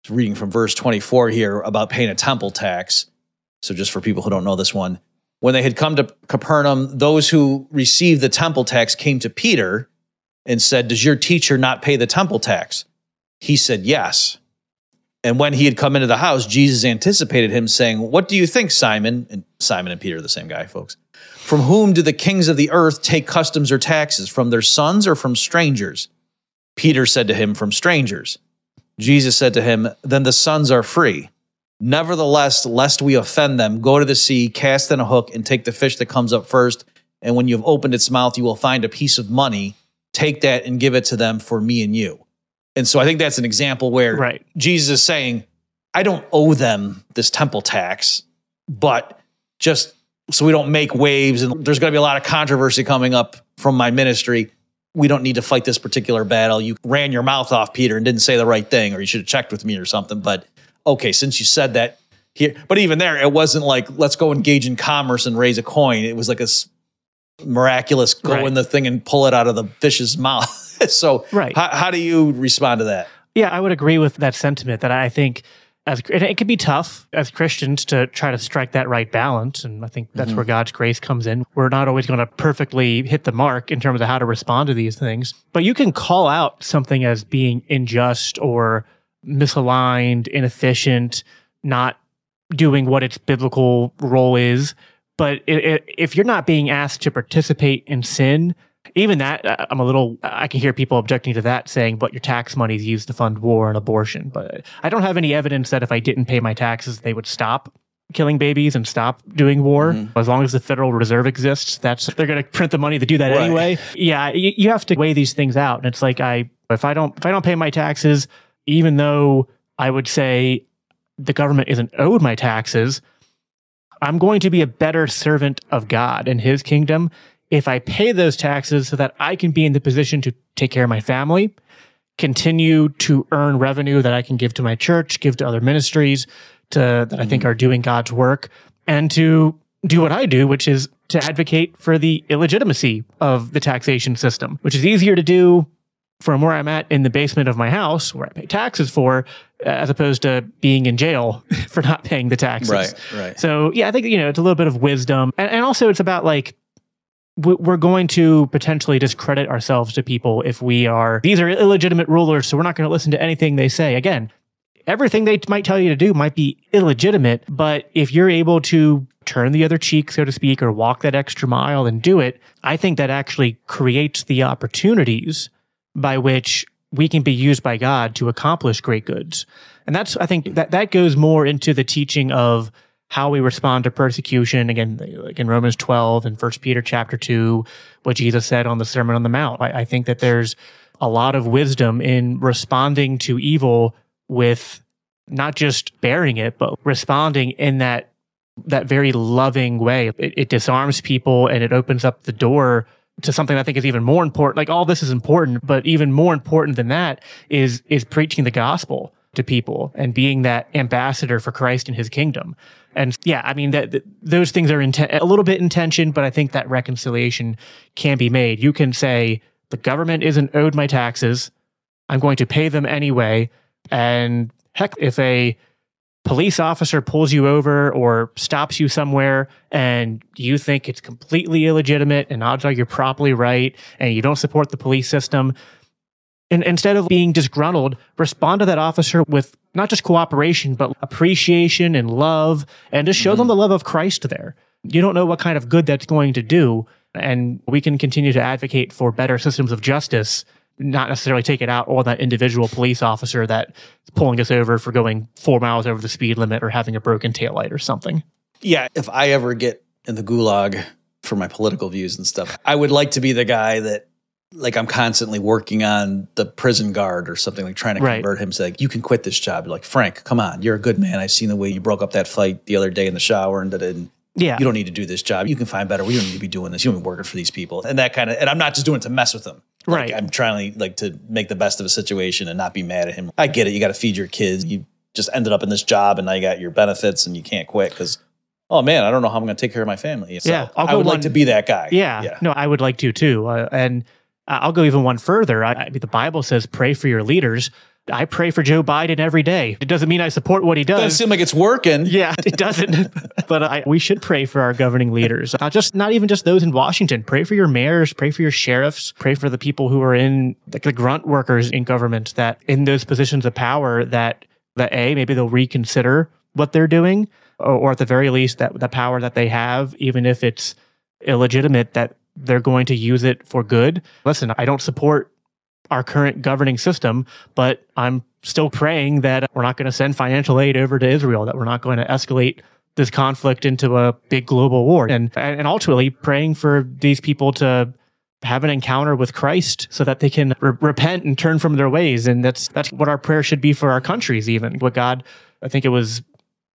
reading from verse 24 here about paying a temple tax. So, just for people who don't know this one, when they had come to Capernaum, those who received the temple tax came to Peter and said, Does your teacher not pay the temple tax? He said, Yes. And when he had come into the house, Jesus anticipated him, saying, What do you think, Simon? And Simon and Peter are the same guy, folks. From whom do the kings of the earth take customs or taxes? From their sons or from strangers? Peter said to him, From strangers. Jesus said to him, Then the sons are free. Nevertheless, lest we offend them, go to the sea, cast in a hook, and take the fish that comes up first. And when you have opened its mouth, you will find a piece of money. Take that and give it to them for me and you. And so I think that's an example where Right. Jesus is saying, I don't owe them this temple tax, but just so we don't make waves and there's going to be a lot of controversy coming up from my ministry. We don't need to fight this particular battle. You ran your mouth off, Peter, and didn't say the right thing, or you should have checked with me or something. But okay, since you said that here, but even there, it wasn't like, let's go engage in commerce and raise a coin. It was like a miraculous go Right. in the thing and pull it out of the fish's mouth. so, Right. how, how do you respond to that? Yeah, I would agree with that sentiment that I think as and it can be tough as Christians to try to strike that right balance and I think that's mm-hmm. where God's grace comes in. We're not always going to perfectly hit the mark in terms of how to respond to these things. But you can call out something as being unjust or misaligned, inefficient, not doing what its biblical role is. But i i if you're not being asked to participate in sin, even that, uh, I'm a little, I can hear people objecting to that saying, but your tax money is used to fund war and abortion. But I don't have any evidence that if I didn't pay my taxes, they would stop. killing babies and stop doing war. As long as the Federal Reserve exists, that's they're going to print the money to do that Right. anyway. Yeah, you, you have to weigh these things out. And it's like I if I don't if I don't pay my taxes, even though I would say the government isn't owed my taxes, I'm going to be a better servant of God and his kingdom if I pay those taxes so that I can be in the position to take care of my family, continue to earn revenue that I can give to my church, give to other ministries to that I think are doing God's work and to do what I do, which is to advocate for the illegitimacy of the taxation system, which is easier to do from where I'm at in the basement of my house, where I pay taxes for, as opposed to being in jail for not paying the taxes. Right, right. So yeah, I think you know it's a little bit of wisdom, and, and also it's about like we're going to potentially discredit ourselves to people if we are these are illegitimate rulers, so we're not going to listen to anything they say. Again, everything they might tell you to do might be illegitimate, but if you're able to turn the other cheek, so to speak, or walk that extra mile and do it, I think that actually creates the opportunities by which we can be used by God to accomplish great goods. And that's, I think that that goes more into the teaching of how we respond to persecution. Again, like in Romans 12 and First Peter chapter 2, what Jesus said on the Sermon on the Mount. I, I think that there's a lot of wisdom in responding to evil with not just bearing it, but responding in that that very loving way. It, it disarms people and it opens up the door to something I think is even more important. Like all this is important, but even more important than that is is preaching the gospel to people and being that ambassador for Christ and His kingdom. And yeah, I mean that, those things are in te- a little bit in tension, but I think that reconciliation can be made. You can say the government isn't owed my taxes. I'm going to pay them anyway. And heck, if a police officer pulls you over or stops you somewhere and you think it's completely illegitimate and odds are you're probably right and you don't support the police system, and instead of being disgruntled, respond to that officer with not just cooperation, but appreciation and love, and just show them mm-hmm. the love of Christ there. You don't know what kind of good that's going to do. And we can continue to advocate for better systems of justice, not necessarily take it out on that individual police officer that's pulling us over for going four miles over the speed limit or having a broken taillight or something. yeah, if I ever get in the gulag for my political views and stuff, I would like to be the guy that like I'm constantly working on the prison guard or something like trying to Right. convert him. Say like, you can quit this job. You're like Frank, come on, you're a good man. I've seen the way you broke up that fight the other day in the shower and Yeah. you don't need to do this job. You can find better. We don't need to be doing this. You don't be working for these people and that kind of. And I'm not just doing it to mess with them. Like, Right. I'm trying to like to make the best of a situation and not be mad at him. I get it. You got to feed your kids. You just ended up in this job and now you got your benefits and you can't quit because. Oh man, I don't know how I'm going to take care of my family. So Yeah, I'll I would one- like to be that guy. Yeah, no, I would like to too. Uh, and Uh, I'll go even one further. I, I mean, the Bible says, "Pray for your leaders." I pray for Joe Biden every day. It doesn't mean I support what he Doesn't does. seem like it's working. yeah, it doesn't. but I, we should pray for our governing leaders. Not just, not even just those in Washington. Pray for your mayors. Pray for your sheriffs. Pray for the people who are in like the grunt workers in government that in those positions of power that that a maybe they'll reconsider what they're doing, or, or at the very least that the power that they have, even if it's illegitimate, that they're going to use it for good. Listen, I don't support our current governing system, but I'm still praying that we're not going to send financial aid over to Israel, that we're not going to escalate this conflict into a big global war. And and ultimately praying for these people to have an encounter with Christ so that they can re- repent and turn from their ways. And that's that's what our prayer should be for our countries even. What God, I think it was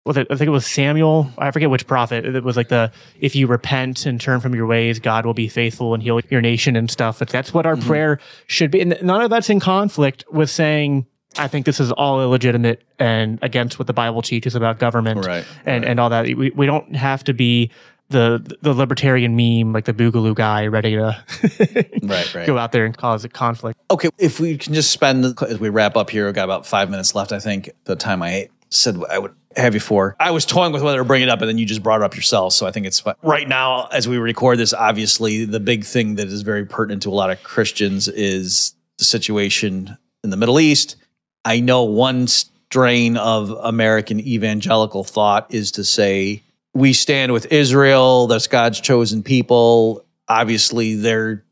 I think it was Samuel. I forget which prophet. It was like the if you repent and turn from your ways, God will be faithful and heal your nation and stuff. That's what our mm-hmm. prayer should be. And none of that's in conflict with saying, I think this is all illegitimate and against what the Bible teaches about government Right, and, and all that. We, we don't have to be the the libertarian meme, like the Boogaloo guy, ready to Right, right. go out there and cause a conflict. Okay, if we can just spend as we wrap up here, we've got about five minutes left. I think the time I said I would have you for. I was toying with whether to bring it up, and then you just brought it up yourself. So I think it's fine. right now as we record this. Obviously, the big thing that is very pertinent to a lot of Christians is the situation in the Middle East. I know one strain of American evangelical thought is to say we stand with Israel. That's God's chosen people. Obviously, they're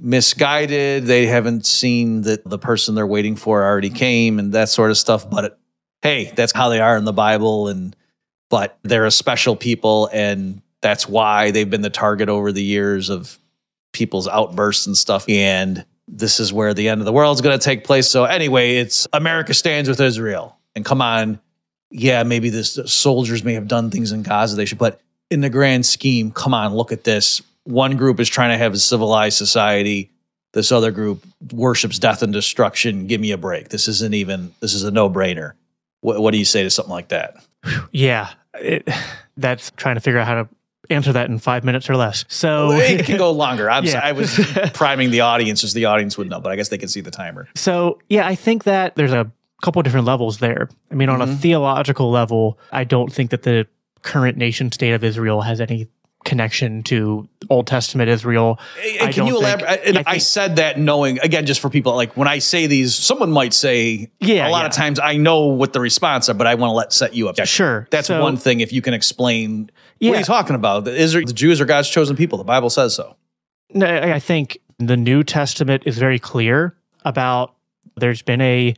misguided. They haven't seen that the person they're waiting for already came and that sort of stuff. But hey, that's how they are in the Bible. And but they're a special people and that's why they've been the target over the years of people's outbursts and stuff. And this is where the end of the world is going to take place. So anyway, it's America stands with Israel. And come on, yeah, maybe this soldiers may have done things in Gaza they should, but in the grand scheme, come on, look at this. One group is trying to have a civilized society. This other group worships death and destruction. Give me a break. This isn't even. This is a no brainer. What, what do you say to something like that? Yeah, it, that's trying to figure out how to answer that in five minutes or less. So it can go longer. I'm, Yeah. I was priming the audience as the audience would know, but I guess they can see the timer. So, yeah, I think that there's a couple different levels there. I mean, on a mm-hmm. theological level, I don't think that the current nation state of Israel has any connection to Old Testament Israel. And can you think- elaborate? And I I, said that knowing again, just for people like when I say these, someone might say, Yeah, a lot yeah. of times I know what the response are, but I want to let set you up. Yeah, Sure. That's So- one thing. If you can explain, what Yeah. are you talking about? The Israel, the Jews are God's chosen people. The Bible says so. No, I I think the New Testament is very clear about there's been a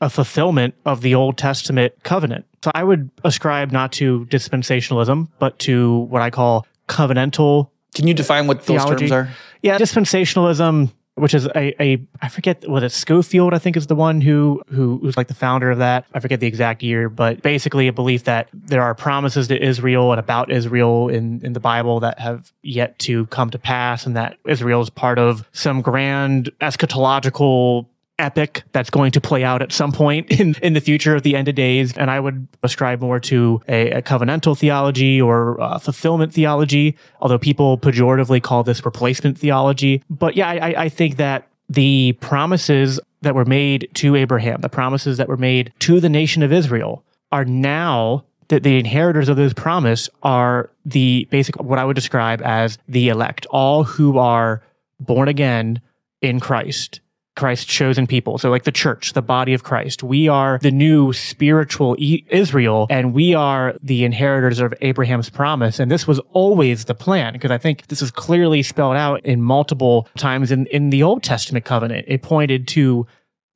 a fulfillment of the Old Testament covenant. So I would ascribe not to dispensationalism, but to what I call covenantal Can you define what those terms are? Yeah, dispensationalism, which is a, a I forget what it's Scofield, I think is the one who who who's like the founder of that. I forget the exact year, but basically a belief that there are promises to Israel and about Israel in in the Bible that have yet to come to pass, and that Israel is part of some grand eschatological epic that's going to play out at some point in, in the future of the end of days. And I would ascribe more to a, a covenantal theology or uh, fulfillment theology, although people pejoratively call this replacement theology. But yeah, I, I- think that the promises that were made to Abraham, the promises that were made to the nation of Israel, are now that the inheritors of this promise are the basic what I would describe as the elect, all who are born again in Christ. Christ's chosen people. So, like the church, the body of Christ, we are the new spiritual e- Israel, and we are the inheritors of Abraham's promise. And this was always the plan, because I think this is clearly spelled out in multiple times in, in the Old Testament covenant. It pointed to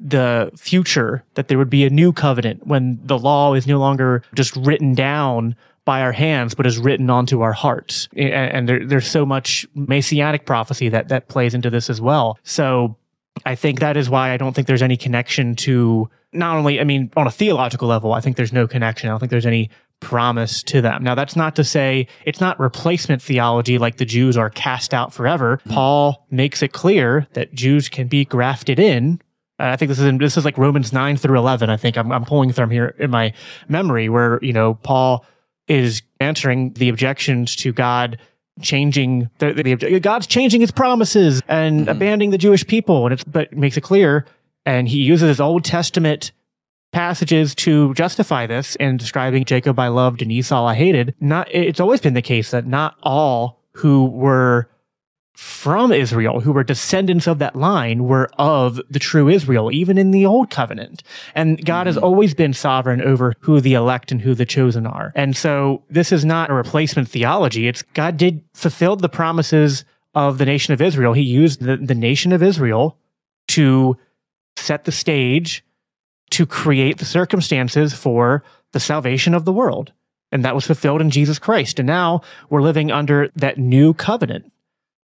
the future that there would be a new covenant when the law is no longer just written down by our hands, but is written onto our hearts. And, and there, there's so much messianic prophecy that that plays into this as well. So I think that is why I don't think there's any connection to not only, I mean, on a theological level, I think there's no connection. I don't think there's any promise to them. Now, that's not to say it's not replacement theology like the Jews are cast out forever. Paul makes it clear that Jews can be grafted in. Uh, I think this is in, this is like Romans nine through eleven. I think I'm I'm pulling from here in my memory where you know Paul is answering the objections to God changing the, the, God's changing his promises and mm-hmm. abandoning the Jewish people. And it's but it makes it clear and he uses his Old Testament passages to justify this and describing Jacob I loved and Esau I hated. Not it's always been the case that not all who were from Israel, who were descendants of that line, were of the true Israel, even in the old covenant. And God has mm. always been sovereign over who the elect and who the chosen are. And so this is not a replacement theology. It's God did fulfill the promises of the nation of Israel. He used the, the nation of Israel to set the stage to create the circumstances for the salvation of the world. And that was fulfilled in Jesus Christ. And now we're living under that new covenant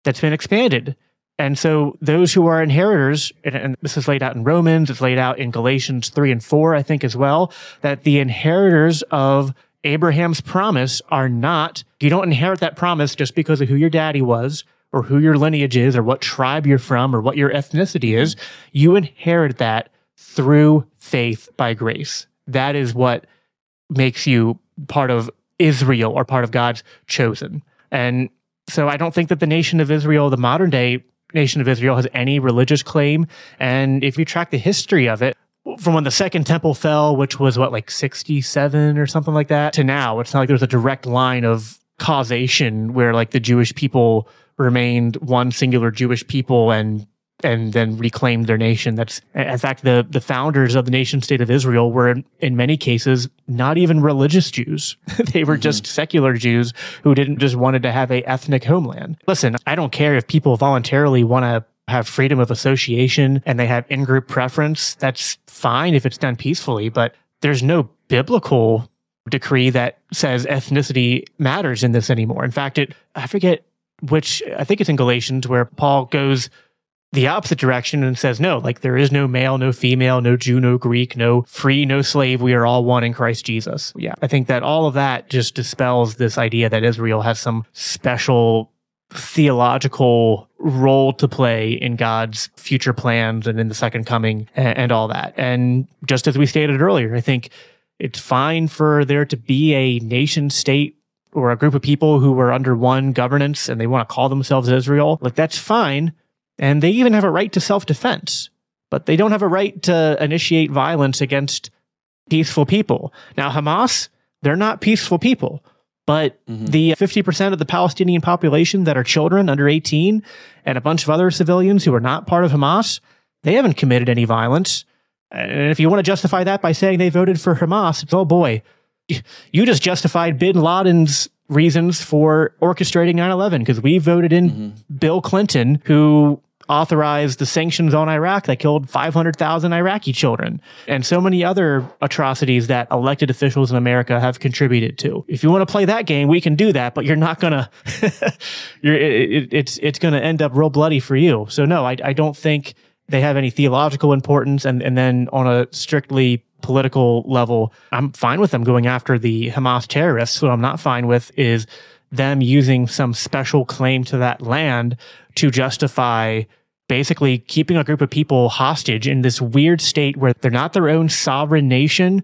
that's been expanded. And so those who are inheritors, and, and this is laid out in Romans, it's laid out in Galatians 3 and 4, I think, as well, that the inheritors of Abraham's promise are not, you don't inherit that promise just because of who your daddy was or who your lineage is or what tribe you're from or what your ethnicity is. You inherit that through faith by grace. That is what makes you part of Israel or part of God's chosen. And so I don't think that the nation of Israel, the modern day nation of Israel, has any religious claim. And if you track the history of it, from when the second temple fell, which was what, like 67 or something like that, to now, it's not like there's a direct line of causation where like the Jewish people remained one singular Jewish people and and then reclaimed their nation. That's in fact the the founders of the nation state of Israel were in, in many cases not even religious Jews. they were mm-hmm. just secular Jews who didn't just wanted to have a ethnic homeland. Listen, I don't care if people voluntarily want to have freedom of association and they have in-group preference. That's fine if it's done peacefully, but there's no biblical decree that says ethnicity matters in this anymore. In fact, it I forget which I think it's in Galatians where Paul goes the opposite direction and says, no, like there is no male, no female, no Jew, no Greek, no free, no slave. We are all one in Christ Jesus. Yeah. I think that all of that just dispels this idea that Israel has some special theological role to play in God's future plans and in the second coming and, and all that. And just as we stated earlier, I think it's fine for there to be a nation state or a group of people who are under one governance and they want to call themselves Israel. Like that's fine and they even have a right to self defense, but they don't have a right to initiate violence against peaceful people. Now, Hamas, they're not peaceful people, but mm-hmm. the 50% of the Palestinian population that are children under 18 and a bunch of other civilians who are not part of Hamas, they haven't committed any violence. And if you want to justify that by saying they voted for Hamas, it's oh boy, you just justified bin Laden's reasons for orchestrating 9-11 because we voted in mm-hmm. Bill Clinton, who authorized the sanctions on Iraq that killed 500,000 Iraqi children and so many other atrocities that elected officials in America have contributed to. If you want to play that game, we can do that, but you're not going to, you're, it, it's, it's going to end up real bloody for you. So no, I, I don't think they have any theological importance. And, and then on a strictly political level, I'm fine with them going after the Hamas terrorists. What I'm not fine with is them using some special claim to that land to justify basically keeping a group of people hostage in this weird state where they're not their own sovereign nation,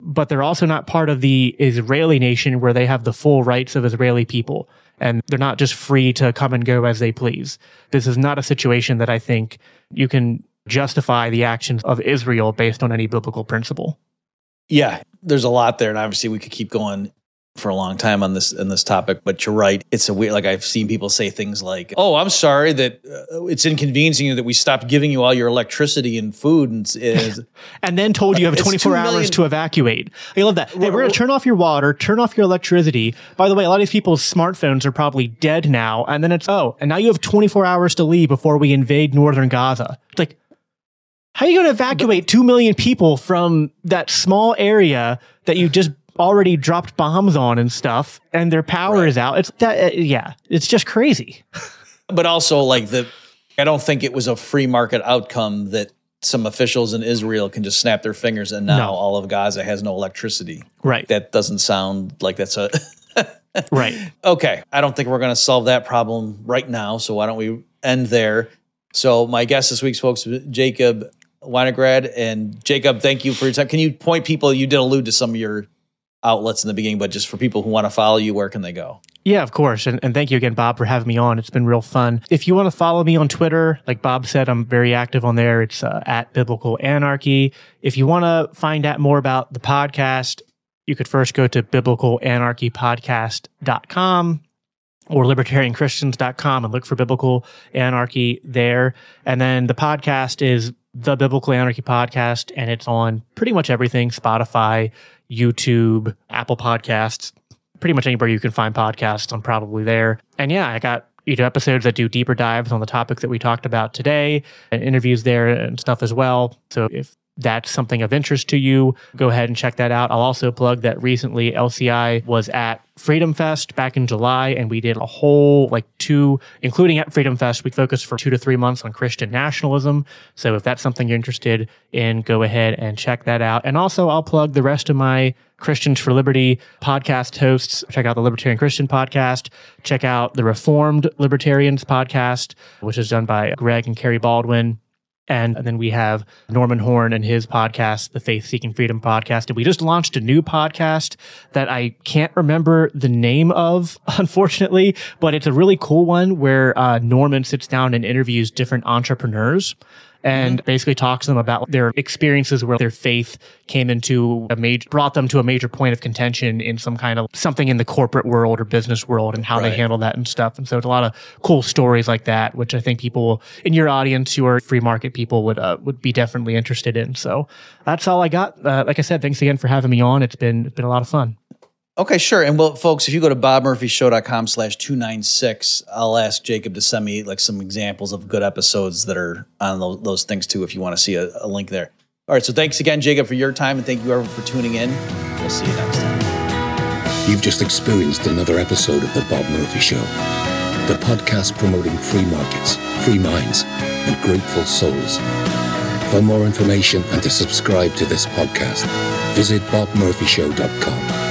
but they're also not part of the Israeli nation where they have the full rights of Israeli people. And they're not just free to come and go as they please. This is not a situation that I think you can justify the actions of Israel based on any biblical principle. Yeah, there's a lot there, and obviously we could keep going for a long time on this on this topic, but you're right. It's a weird. Like I've seen people say things like, "Oh, I'm sorry that uh, it's inconveniencing you that we stopped giving you all your electricity and food," and is, and then told you have 24 hours to evacuate. I love that. Hey, we're going to turn off your water, turn off your electricity. By the way, a lot of these people's smartphones are probably dead now, and then it's oh, and now you have 24 hours to leave before we invade northern Gaza. It's like how are you going to evacuate 2 million people from that small area that you just already dropped bombs on and stuff and their power right. is out? It's that, uh, yeah, it's just crazy. but also, like, the, I don't think it was a free market outcome that some officials in Israel can just snap their fingers and now no. all of Gaza has no electricity. Right. That doesn't sound like that's a. right. Okay. I don't think we're going to solve that problem right now. So why don't we end there? So my guest this week's folks, Jacob Winograd and Jacob, thank you for your time. Can you point people? You did allude to some of your outlets in the beginning, but just for people who want to follow you, where can they go? Yeah, of course. And, and thank you again, Bob, for having me on. It's been real fun. If you want to follow me on Twitter, like Bob said, I'm very active on there. It's uh, at Biblical Anarchy. If you want to find out more about the podcast, you could first go to biblicalanarchypodcast.com or libertarianchristians.com and look for biblical anarchy there. And then the podcast is the Biblical Anarchy podcast, and it's on pretty much everything Spotify, YouTube, Apple Podcasts, pretty much anywhere you can find podcasts. I'm probably there. And yeah, I got you know episodes that do deeper dives on the topics that we talked about today, and interviews there and stuff as well. So if that's something of interest to you, go ahead and check that out. I'll also plug that recently LCI was at Freedom Fest back in July, and we did a whole like two, including at Freedom Fest, we focused for two to three months on Christian nationalism. So if that's something you're interested in, go ahead and check that out. And also, I'll plug the rest of my Christians for Liberty podcast hosts. Check out the Libertarian Christian podcast. Check out the Reformed Libertarians podcast, which is done by Greg and Kerry Baldwin. And, then we have Norman Horn and his podcast, the Faith Seeking Freedom podcast. And we just launched a new podcast that I can't remember the name of, unfortunately, but it's a really cool one where uh, Norman sits down and interviews different entrepreneurs and mm-hmm. basically talks to them about their experiences where their faith came into a major, brought them to a major point of contention in some kind of something in the corporate world or business world and how right. they handle that and stuff. And so it's a lot of cool stories like that, which I think people in your audience who are free market people would, uh, would be definitely interested in. So that's all I got. Uh, like I said, thanks again for having me on. It's been, it's been a lot of fun. Okay, sure. And well, folks, if you go to bobmurphyshow.com slash 296, I'll ask Jacob to send me like some examples of good episodes that are on those, those things too, if you want to see a, a link there. All right. So thanks again, Jacob, for your time. And thank you everyone for tuning in. We'll see you next time. You've just experienced another episode of The Bob Murphy Show, the podcast promoting free markets, free minds, and grateful souls. For more information and to subscribe to this podcast, visit bobmurphyshow.com.